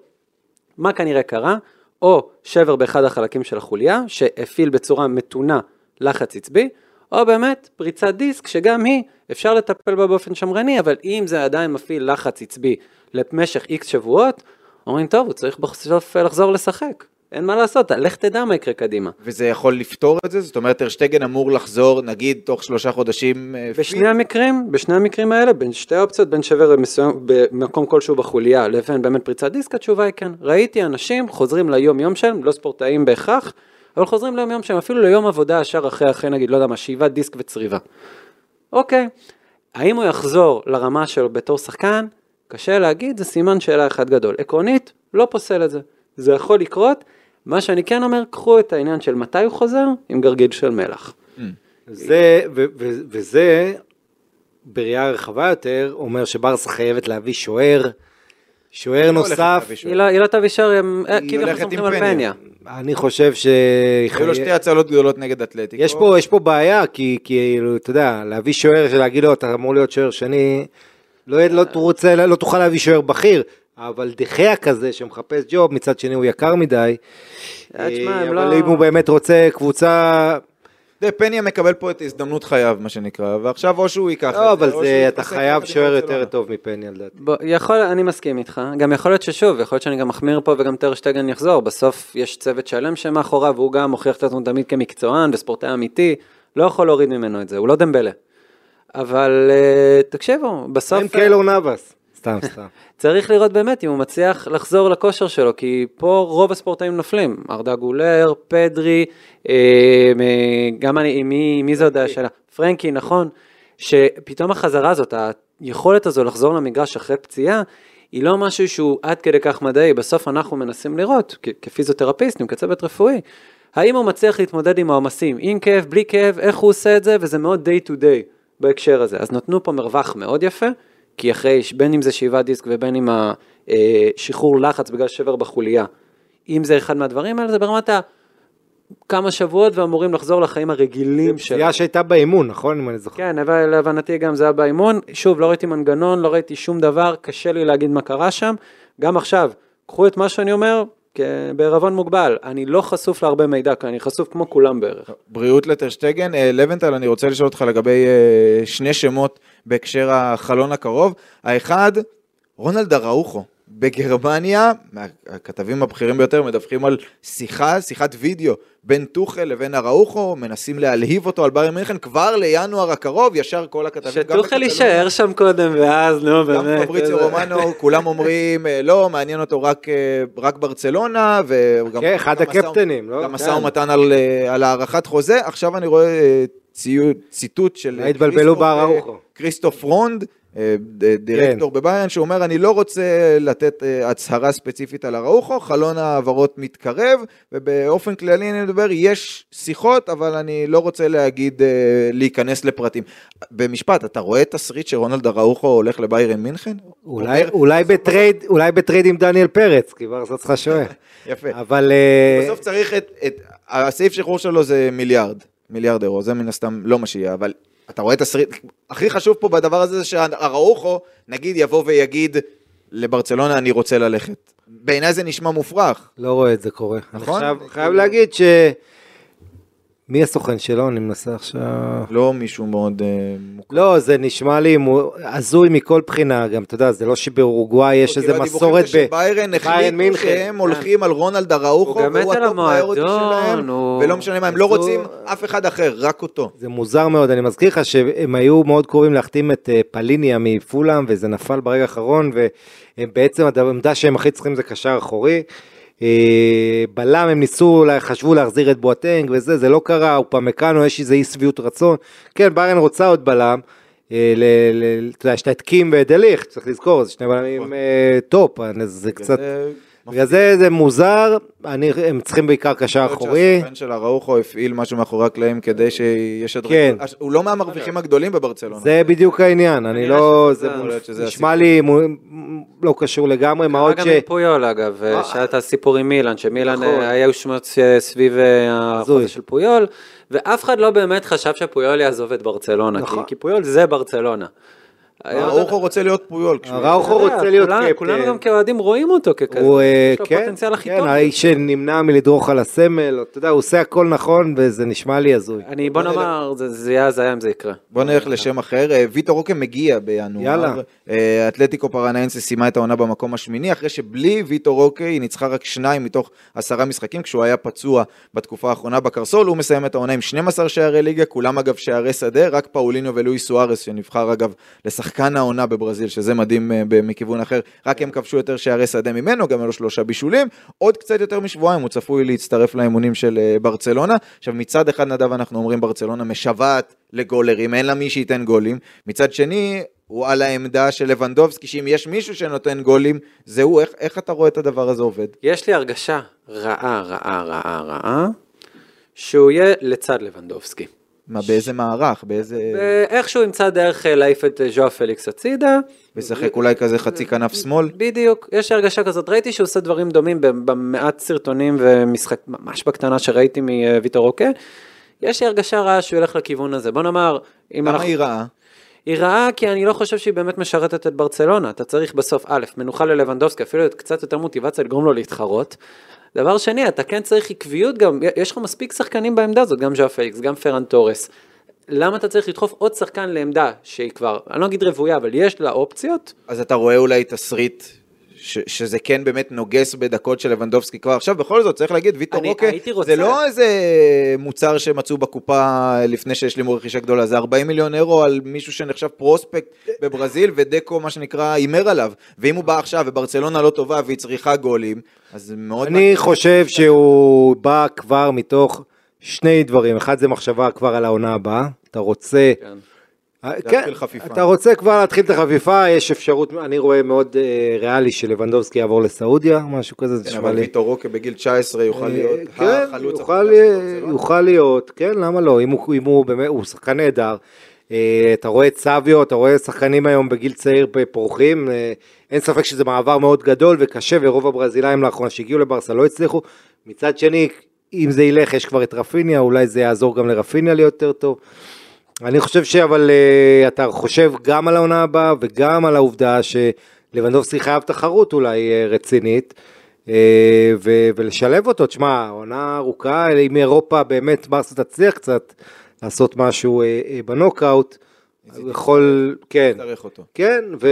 מה כנראה קרה? או שבר באחד החלקים של החוליה, שהפעיל בצורה מתונה לחץ עצבי, או באמת פריצת דיסק, שגם היא, אפשר לטפל בה באופן שמרני, אבל אם זה עדיין מפעיל לחץ עצבי למשך איקס שבועות, אומרים, טוב, הוא צריך בסוף לחזור לשחק. אין מה לעשות, לך תדע מה יקרה קדימה. וזה יכול לפתור את זה? זאת אומרת, טרשטגן אמור לחזור, נגיד, תוך שלושה חודשים אה, בשני המקרים, בשני המקרים האלה, בין שתי האופציות, בין שבר מסוים, במקום כלשהו בחוליה לבין באמת פריצת דיסק, התשובה היא כן. ראיתי אנשים חוזרים ליום יום שלהם, לא ספורטאים בהכרח, אבל חוזרים ליום יום שלהם, אפילו ליום עבודה ישר אחרי, אחרי נגיד, לא יודע מה, שאיבת דיסק וצריבה. אוקיי, האם הוא יחזור לרמה שלו בתור שחקן? קשה להגיד, זה סימן שאלה אחד גדול. עקרונית, לא פוסל את זה. זה יכול לקרות. מה שאני כן אומר, קחו את העניין של מתי הוא חוזר עם גרגיל של מלח. זה, ו- ו- וזה, בראייה רחבה יותר, אומר שברסה חייבת להביא שוער, שוער נוסף. היא לא- לא תביא שער, הם אה, הולכת סומכים על פניה. אני חושב ש... היו לו שתי הצלות גדולות נגד אתלטיקו. יש פה, יש פה בעיה, כי כאילו, אתה יודע, להביא שוער שלהגיד לו, אתה אמור להיות שוער שני, לא, לא, רוצה, לא תוכל להביא שוער בכיר, אבל דחיה כזה שמחפש ג'וב, מצד שני הוא יקר מדי. אה, תשמע, אה, אבל לא- אם הוא באמת רוצה קבוצה... זה, פניה מקבל פה את הזדמנות חייו, מה שנקרא, ועכשיו או שהוא ייקח את לא, אבל או שהוא זה, אתה חייב שוער. יותר טוב מפניה לדעתי. בוא, יכול, אני מסכים איתך, גם יכול להיות ששוב, יכול להיות שאני גם מחמיר פה וגם טרשטגן יחזור, בסוף יש צוות שלם שמאחוריו, והוא גם מוכיח את עצמו תמיד כמקצוען וספורטאי אמיתי, לא יכול להוריד ממנו את זה, הוא לא דמבלה. אבל אה, תקשיבו, בסוף עם קיילור נאבס? סתם, סתם. צריך לראות באמת אם הוא מצליח לחזור לכושר שלו, כי פה רוב הספורטאים נופלים, ארדה גולר, פדרי, אה, גם אני, מי, מי זה עוד השאלה? פרנקי, נכון, שפתאום החזרה הזאת, היכולת הזו לחזור למגרש אחרי פציעה, היא לא משהו שהוא עד כדי כך מדעי, בסוף אנחנו מנסים לראות, כ- כפיזיותרפיסטים, כצוות רפואי, האם הוא מצליח להתמודד עם העומסים, עם כאב, בלי כאב, איך הוא עושה את זה, וזה מאוד day to day בהקשר הזה. אז נתנו פה מרווח מאוד יפה, כי אחרי, בין אם זה שאיבת דיסק ובין אם השחרור לחץ בגלל שבר בחוליה, אם זה אחד מהדברים האלה, זה ברמת ה... כמה שבועות ואמורים לחזור לחיים הרגילים שלו. פציעה שהייתה באימון, נכון? אם אני זוכר. כן, אבל להבנתי גם זה היה באימון. שוב, לא ראיתי מנגנון, לא ראיתי שום דבר, קשה לי להגיד מה קרה שם. גם עכשיו, קחו את מה שאני אומר בערבון מוגבל. אני לא חשוף להרבה מידע, כי אני חשוף כמו כולם בערך. בריאות לטרשטגן. אה, לבנטל, אני רוצה לשאול אותך לגבי אה, שני שמות בהקשר החלון הקרוב. האחד, רונלד אראוחו. בגרמניה, הכתבים הבכירים ביותר מדווחים על שיחה, שיחת וידאו בין טוחל לבין אראוחו, מנסים להלהיב אותו על ביירן מינכן כבר לינואר הקרוב, ישר כל הכתבים. גם שטוחל יישאר שם קודם, ואז, נו, גם באמת. פבריציו איזה- רומנו, כולם אומרים, אה, לא, מעניין אותו רק, אה, רק ברצלונה, וגם... כן, אחד גם משא- הקפטנים, לא? גם כן. משא ומתן על, אה, על הארכת חוזה. עכשיו אני רואה אה, ציוד, ציטוט של... אה, התבלבלו כריסטוף. אה, כריסטוף רונד, אה, ד- דירקטור בביירן, שאומר, אני לא רוצה לתת הצהרה ספציפית על אראוחו, חלון ההעברות מתקרב, ובאופן כללי אני מדבר, יש שיחות, אבל אני לא רוצה להגיד, להיכנס לפרטים. במשפט, אתה רואה תסריט שרונלד אראוחו הולך לביירן מינכן? אולי, אומר- אולי ב trade, אולי ב trade עם דניאל פרץ, כי ברסה צריכה שוער. יפה. אבל... בסוף צריך את, את, הסעיף שחרור שלו זה מיליארד, מיליארד אירו, זה מן הסתם לא מה שיהיה, אבל אתה רואה תסריט, הכי חשוב פה בדבר הזה זה שאראוחו, נגיד יבוא ויגיד לברצלונה אני רוצה ללכת. בעיניי זה נשמע מופרך. לא רואה את זה קורה. נכון? אני עכשיו חייב להגיד ש... מי הסוכן שלו? אני מנסה עכשיו... לא מישהו מאוד אה, מוכר. לא, זה נשמע לי הזוי מכל בחינה, גם, אתה יודע, זה לא שבאורוגוואי יש איזה כאילו מסורת ב... שביירן ביירן החליטו. שהם הולכים על רונלד אראוחו, והוא ה top priority המועדון, שלהם, ולא משנה מה, הם לא רוצים אף אחד אחר, רק אותו. זה מוזר מאוד, אני מזכיר לך שהם היו מאוד קרובים להחתים את אה, פליניה מפולאם, וזה נפל ברגע האחרון, והם בעצם, העמדה שהם הכי צריכים זה קשר אחורי. אה, בלם הם ניסו, חשבו להחזיר את בואטנג וזה, זה לא קרה, אופמקנו, יש איזה אי שביעות רצון. כן, ביירן רוצה עוד בלם. אה, אתה יודע, יש את קים ודה ליכט, צריך לזכור, זה שני בלמים אה, top, זה קצת, זה בגלל זה זה מוזר, אני- הם צריכים בעיקר קשר אחורי. שהסוכן של אראוחו הפעיל משהו מאחורי הקלעים כדי שישדרג. כן. הוא לא מהמרוויחים הגדולים בברצלונה. זה בדיוק העניין, אני לא, זה נשמע לי לא קשור לגמרי, מה עוד גם ש... עם פויול אגב, שהיה את הסיפור עם מילאן, שמילאן נכון. אה, היו שמות אה, סביב אה. החוזה של פויול, ואף אחד לא באמת חשב שפויול יעזוב את ברצלונה, כי- נכון. כי פויול זה ברצלונה. אראוחו רוצה להיות פויול. אראוחו אתה יודע, רוצה להיות קפטן. כולנו גם כאוהדים רואים אותו ככזה, הוא, אה, לו כן, הכי כן, טוב. האיש שנמנע מלדרוך על הסמל, אתה יודע, הוא עושה הכל נכון וזה נשמע לי הזוי. אני, בוא נאמר, זה- זה יהיה הזיה אם זה יקרה. בוא נלך לשם אחר, אה, ויטו רוקה מגיע בינואר. יאללה. אה, אתלטיקו פרנאינסה סיימה את העונה במקום השמיני, אחרי שבלי ויטו רוקה היא ניצחה רק שניים מתוך עשרה משחקים, כשהוא היה פצוע בתקופה האחרונה בקרסול, הוא מסיים את העונה עם 12 שערי ליגה, כולם אגב שערי שדה, רק פאוליניו ולואי סוארס, שנבחר אגב לשחקן העונה בברזיל, שזה מדהים אה, מכיוון אחר, רק הם כבשו יותר שערי שדה ממנו, גם היו לו שלושה בישולים, עוד קצת יותר משבועיים הוא צפוי להצטרף לאימונים של אה, ברצלונה. עכשיו מצד אחד נדב אנחנו אומרים ברצלונה משוועת לגולרים, אין לה מי שייתן גולים, מצד שני הוא על העמדה של לבנדובסקי, שאם יש מישהו שנותן גולים, זה הוא, איך, איך אתה רואה את הדבר הזה עובד? יש לי הרגשה רעה, רעה, רעה, רעה, שהוא יהיה לצד לבנדובסקי. מה, באיזה מערך, באיזה... ואיכשהו ימצא דרך אה, להעיף את אה, ז'ואר פליקס הצידה. משחק אולי כזה חצי כנף שמאל? בדיוק, יש הרגשה כזאת, ראיתי שהוא עושה דברים דומים במעט סרטונים ומשחק ממש בקטנה שראיתי מוויטור רוקה. יש לי הרגשה רעה שהוא ילך לכיוון הזה, בוא נאמר, אם למה היא רעה? היא רעה כי אני לא חושב שהיא באמת משרתת את ברצלונה, אתה צריך בסוף, א', מנוחה ללבנדובסקי, אפילו קצת יותר מוטיבציה לגרום לו להתחרות. דבר שני, אתה כן צריך עקביות גם, יש לך מספיק שחקנים בעמדה הזאת, גם ז'או פליקס, גם פרן תורס. למה אתה צריך לדחוף עוד שחקן לעמדה שהיא כבר, אני לא אגיד רוויה, אבל יש לה אופציות? אז אתה רואה אולי תסריט ש, שזה כן באמת נוגס בדקות של לבנדובסקי כבר עכשיו, בכל זאת צריך להגיד, ויטור רוקה, רוצה... זה לא איזה מוצר שמצאו בקופה לפני שהשלימו רכישה גדולה, זה 40 מיליון אירו על מישהו שנחשב פרוספקט בברזיל, ודקו מה שנקרא הימר עליו, ואם הוא בא עכשיו וברצלונה לא טובה והיא צריכה גולים, אז מאוד... אני חושב שהוא בא כבר מתוך שני דברים, אחד זה מחשבה כבר על העונה הבאה, אתה רוצה... כן. כן, אתה רוצה כבר להתחיל את החפיפה, יש אפשרות, אני רואה מאוד אה, ריאלי שלבנדובסקי יעבור לסעודיה, משהו כזה, זה כן, נשמע אבל לי. ויטור רוקה בגיל 19 יוכל להיות אה, כן, החלוץ יוכל, ברצלונה. יוכל להיות, כן, למה לא, אם הוא, אם הוא באמת, הוא שחקן נהדר. אה, אתה רואה את סביו, אתה רואה שחקנים היום בגיל צעיר פורחים, אה, אין ספק שזה מעבר מאוד גדול וקשה, ורוב הברזילאים לאחרונה שהגיעו לברסה לא הצליחו. מצד שני, אם זה ילך, יש כבר את רפיניה, אולי זה יעזור גם לרפיניה להיות יותר טוב. אני חושב שאבל אה, אתה חושב גם על העונה הבאה וגם על העובדה שלבנדובסקי חייב תחרות אולי אה, רצינית. אה, ו- ולשלב אותו, תשמע, עונה ארוכה, אם אירופה באמת ברסה תצליח קצת לעשות משהו אה, אה, בנוקאוט, הוא יכול, כן. כן, ו...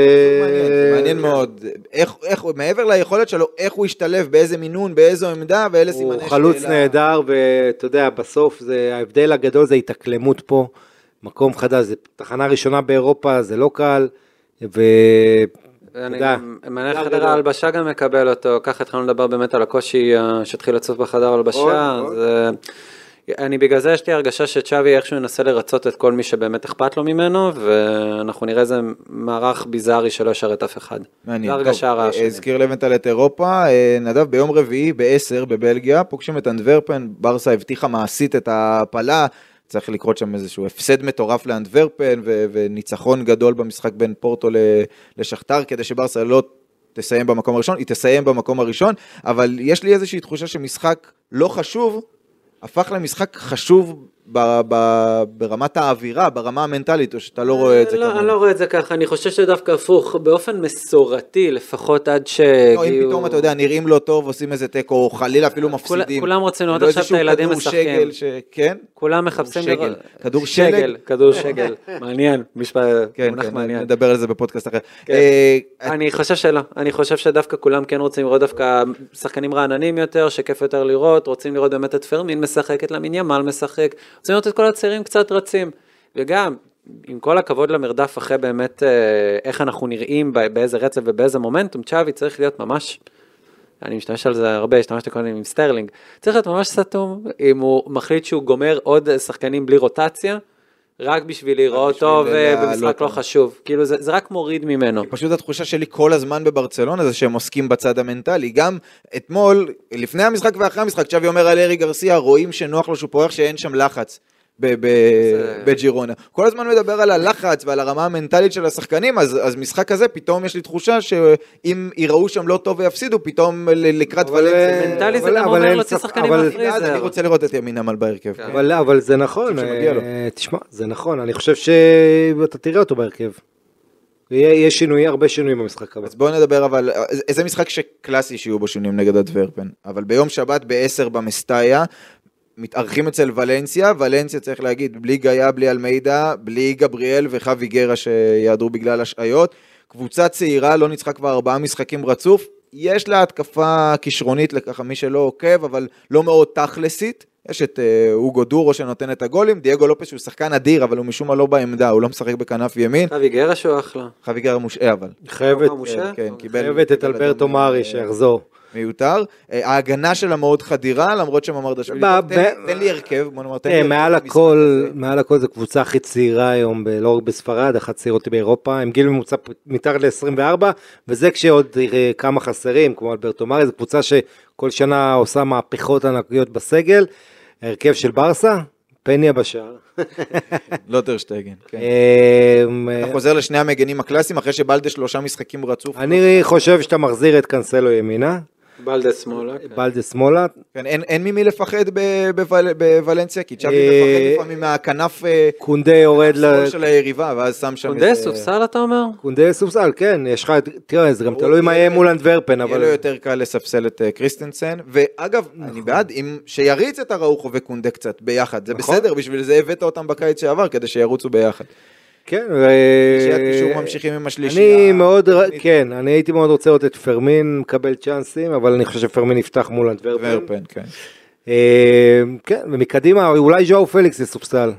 מעניין, מאוד, איך, איך, מעבר ליכולת שלו, איך הוא ישתלב, באיזה מינון, באיזו עמדה, ואלה סימני הוא שאלה. חלוץ נהדר, ואתה יודע, בסוף זה, ההבדל הגדול זה התאקלמות פה, מקום חדש, זה תחנה ראשונה באירופה, זה לא קל, ו... אני גם, מנהל חדר. ההלבשה גם מקבל אותו, ככה התחלנו לדבר באמת על הקושי אה, שהתחיל לצוף בחדר ההלבשה, אז אה, אני בגלל זה יש לי הרגשה שצ'אבי איכשהו ינסה לרצות את כל מי שבאמת אכפת לו ממנו, ואנחנו נראה איזה מערך ביזארי שלא ישרת אף אחד. מעניין. זו הרגשה הרעה שלי. הזכיר לבנטל את אירופה, אה, נדב ביום רביעי ב-10 בבלגיה, פוגשים את אנדוורפן, ברסה הבטיחה מעשית את ההעפלה, צריך לקרות שם איזשהו הפסד מטורף לאנדוורפן, ו- וניצחון גדול במשחק בין פורטו לשכתר, כדי שברסה לא תסיים במקום הראשון, היא תסיים במקום הראשון, אבל יש לי איזושהי תחושה שמשחק לא חשוב, הפך למשחק חשוב ב- ב- ברמת האווירה, ברמה המנטלית, או שאתה לא רואה את זה לא, כמוני. אני לא רואה את זה ככה, אני חושב שדווקא הפוך, באופן מסורתי, לפחות עד לא, אם שהגיעו... פתאום אתה יודע, נראים לא טוב, עושים איזה תיקו, או חלילה אפילו מפסידים. כולם רוצים לראות לא עכשיו את איזשהו הילדים כדור משחקים. שגל ש... כן? כולם מחפשים שגל. לראות- כדור? שגל, כדור שגל, מעניין, משפט, כן, מונח כן, מעניין. נדבר על זה בפודקאסט אחר. כן. אה, אני חושב שלא, אני חושב שדווקא כולם כן רוצים לראות דווקא שחקנים רעננים יותר, שכיף יותר לראות, רוצים לראות באמת את פרמין משחק, את למין ימל משחק, רוצים לראות את כל הצעירים קצת רצים, וגם, עם כל הכבוד למרדף אחרי באמת אה, איך אנחנו נראים, באיזה רצף ובאיזה מומנטום, צ'אבי צריך להיות ממש, אני משתמש על זה הרבה, השתמשתי קודם עם סטרלינג, צריך להיות ממש סתום, אם הוא מחליט שהוא גומר עוד שחקנים בלי רוטציה, רק בשביל להיראות טוב אה, במשחק לא. חשוב, כאילו זה, זה רק מוריד ממנו. פשוט התחושה שלי כל הזמן בברצלונה זה שהם עוסקים בצד המנטלי. גם אתמול, לפני המשחק ואחרי המשחק, צ'אבי אומר על ארי גרסיה, רואים שנוח לו שהוא פורח שאין שם לחץ. ב- ב- זה- בג'ירונה. כל הזמן מדבר על הלחץ ועל הרמה המנטלית של השחקנים, אז, אז משחק כזה, פתאום יש לי תחושה שאם יראו שם לא טוב ויפסידו, פתאום לקראת אבל, ולנסיה. אה, מנטלי זה אבל- גם אבל אומר להוציא שחקנים אבל- מהפריזר. אז אני רוצה לראות את ימין עמל בהרכב. כן. אבל, אבל זה נכון. אה, תשמע, זה נכון, אני חושב שאתה תראה אותו בהרכב. יהיה יהיה שינוי, הרבה שינויים במשחק הבא. אז בואו נדבר אבל, זה משחק שקלאסי שיהיו בו שינויים נגד אדוורפן, אבל ביום שבת ב-10 במסטאיה, מתארחים אצל ולנסיה, ולנסיה צריך להגיד, בלי גאיה, בלי אלמידה, בלי גבריאל וחווי גרה שיעדרו בגלל השעיות, קבוצה צעירה, לא ניצחה כבר ארבעה משחקים רצוף, יש לה התקפה כישרונית לככה מי שלא עוקב, אבל לא מאוד תכלסית. יש את אה, אוגו דורו שנותן את הגולים, דייגו לופס שהוא שחקן אדיר, אבל הוא משום מה לא בעמדה, הוא לא משחק בכנף ימין. אבי גרש הוא אחלה. חייבי גרה מושעה אבל. חייבת? כן, קיבל- חייבת את אלברטו מארי שיחזור. מיותר. אה, ההגנה שלה מאוד חדירה, למרות שממרדשווילי, תן לי- לי הרכב, בוא נאמר, תן לי אה, הרכב מעל הכל. מעל הכל זו קבוצה הכי צעירה היום, לא רק בספרד, אחת צעירות באירופה, עם גיל ממוצע מתחת ל-24, וזה כשעוד אה, כמה חסרים, כמו אלברטו מארי, זו קבוצה שכל שנה עושה מהפכות ענקיות בסגל. ההרכב של ברסה, פניה בשער. לא טרשטגן, כן. אה, אתה חוזר לשני המגנים הקלאסיים, אחרי שבלדה שלושה משחקים רצוף. אני חושב שאתה מחזיר את קנסלו ימינה, בלדה שמאלה. כן. בלדה שמאלה, כן, אין, אין ממי לפחד בוול- בוולנסיה, כי צ'אבי אה, מפחד לפעמים מהכנף אה, קונדה יורד ל... של היריבה, ואז שם שם קונדה, סופסל אתה אומר? קונדה סופסל, כן, יש לך, תראה, זה גם תלוי מה יהיה מול אנטוורפן, יהיה אבל... לו יותר קל לספסל את אה, קריסטנסן, ואגב. אני בעד, אם שיריץ את אראוחו וקונדה קצת ביחד, זה נכון. בסדר, בשביל זה הבאת אותם בקיץ שעבר, כדי שירוצו ביחד. כן, ו... קישור ממשיכים עם השלישייה. אני מאוד, כן, אני הייתי מאוד רוצה לראות את פרמין מקבל צ'אנסים, אבל אני חושב שפרמין יפתח מול אנטוורפן. ורפן, כן. אה, כן, ומקדימה, אולי ז'או פליקס יסופסל.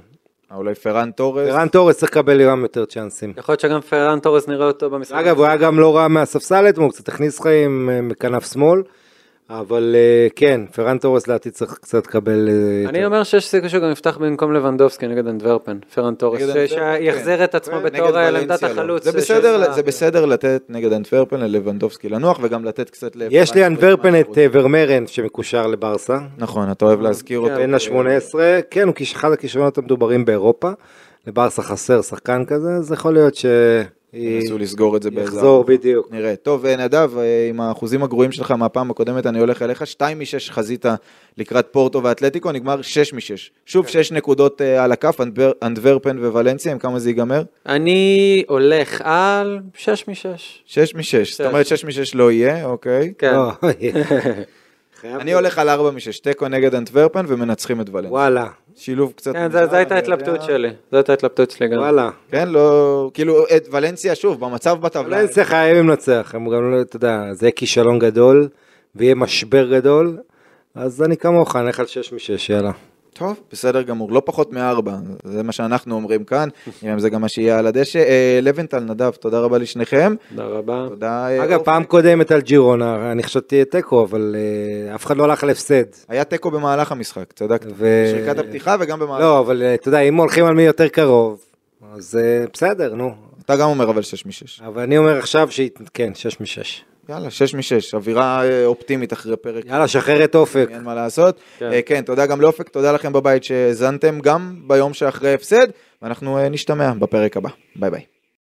אה, אולי פרן תורס. פרן תורס צריך לקבל גם יותר צ'אנסים. יכול להיות שגם פרן תורס נראה אותו במשחק. אגב, הוא היה גם לא רע מהספסל אתמול, הוא קצת הכניס חיים אה, מכנף שמאל, אבל אה, כן, פרן תורס לעתיד צריך קצת לקבל... אה, אני. אומר שיש סיכוי שהוא גם יפתח במקום לבנדובסקי נגד אנטוורפן, פרן תורס, אנטוורפן, שיחזר כן. את עצמו ונגד בתור אה, לעמדת ולנסיה לא. החלוץ. זה בסדר, של- זה בסדר לתת נגד אנטוורפן ללבנדובסקי לנוח, וגם לתת קצת לפרן יש לי מה את אה, ורמרן שמקושר לברסה. נכון, אתה אוהב להזכיר אותו. בן ה-18, כן, הוא אחד הכישרונות המדוברים באירופה. לברסה חסר שחקן כזה, אז יכול להיות ש... ניסו לסגור את זה באיזה... יחזור בדיוק. נראה. טוב, אה, נדב, אה, עם האחוזים הגרועים שלך מהפעם הקודמת, אני הולך אליך. 2 מ-6 חזית לקראת פורטו ואתלטיקו, נגמר 6 מ-6. שוב 6 נקודות אה, על הכף, אנטוור- אנטוורפן וולנסיה, עם כמה זה ייגמר? אני הולך על 6 מ-6. 6 מ-6. זאת אומרת 6 מ-6 לא יהיה, אוקיי. כן. אני הולך על 4 מ-6, תיקו נגד אנטוורפן ומנצחים את ולנסיה. וואלה, שילוב קצת... כן, זו הייתה. ההתלבטות שלי. זו הייתה ההתלבטות שלי גם. וואלה. כן, לא... כאילו, את ולנסיה, שוב, במצב בטבלה. ולנסיה חייבים לנצח, הם גם לא, אתה יודע, זה יהיה כישלון גדול, ויהיה משבר גדול, אז אני כמוך, אני אלך על 6 מ-6, יאללה. טוב, בסדר גמור, לא פחות מארבע, זה מה שאנחנו אומרים כאן, אם זה גם מה שיהיה על הדשא. אה, לבנטל, נדב, תודה רבה לשניכם. תודה רבה. תודה. אה, אגב. פעם קודמת על ג'ירונה, אני חשבתי תיקו, אבל אה, אף אחד לא הלך על הפסד. היה תיקו במהלך המשחק, צדקת. בשריקת הפתיחה וגם במהלך. לא, אבל אתה יודע, אם הולכים על מי יותר קרוב, אז בסדר, נו. אתה גם אומר אבל 6 מ-6. אבל אני אומר עכשיו שכן, 6 מ-6. יאללה, 6 מ-6, אווירה אה, אופטימית אחרי פרק. יאללה, שחרר את אופק. אין מה לעשות. כן. אה, כן, תודה גם לאופק, תודה לכם בבית שהאזנתם גם ביום שאחרי הפסד, ואנחנו אה, נשתמע בפרק הבא. ביי ביי.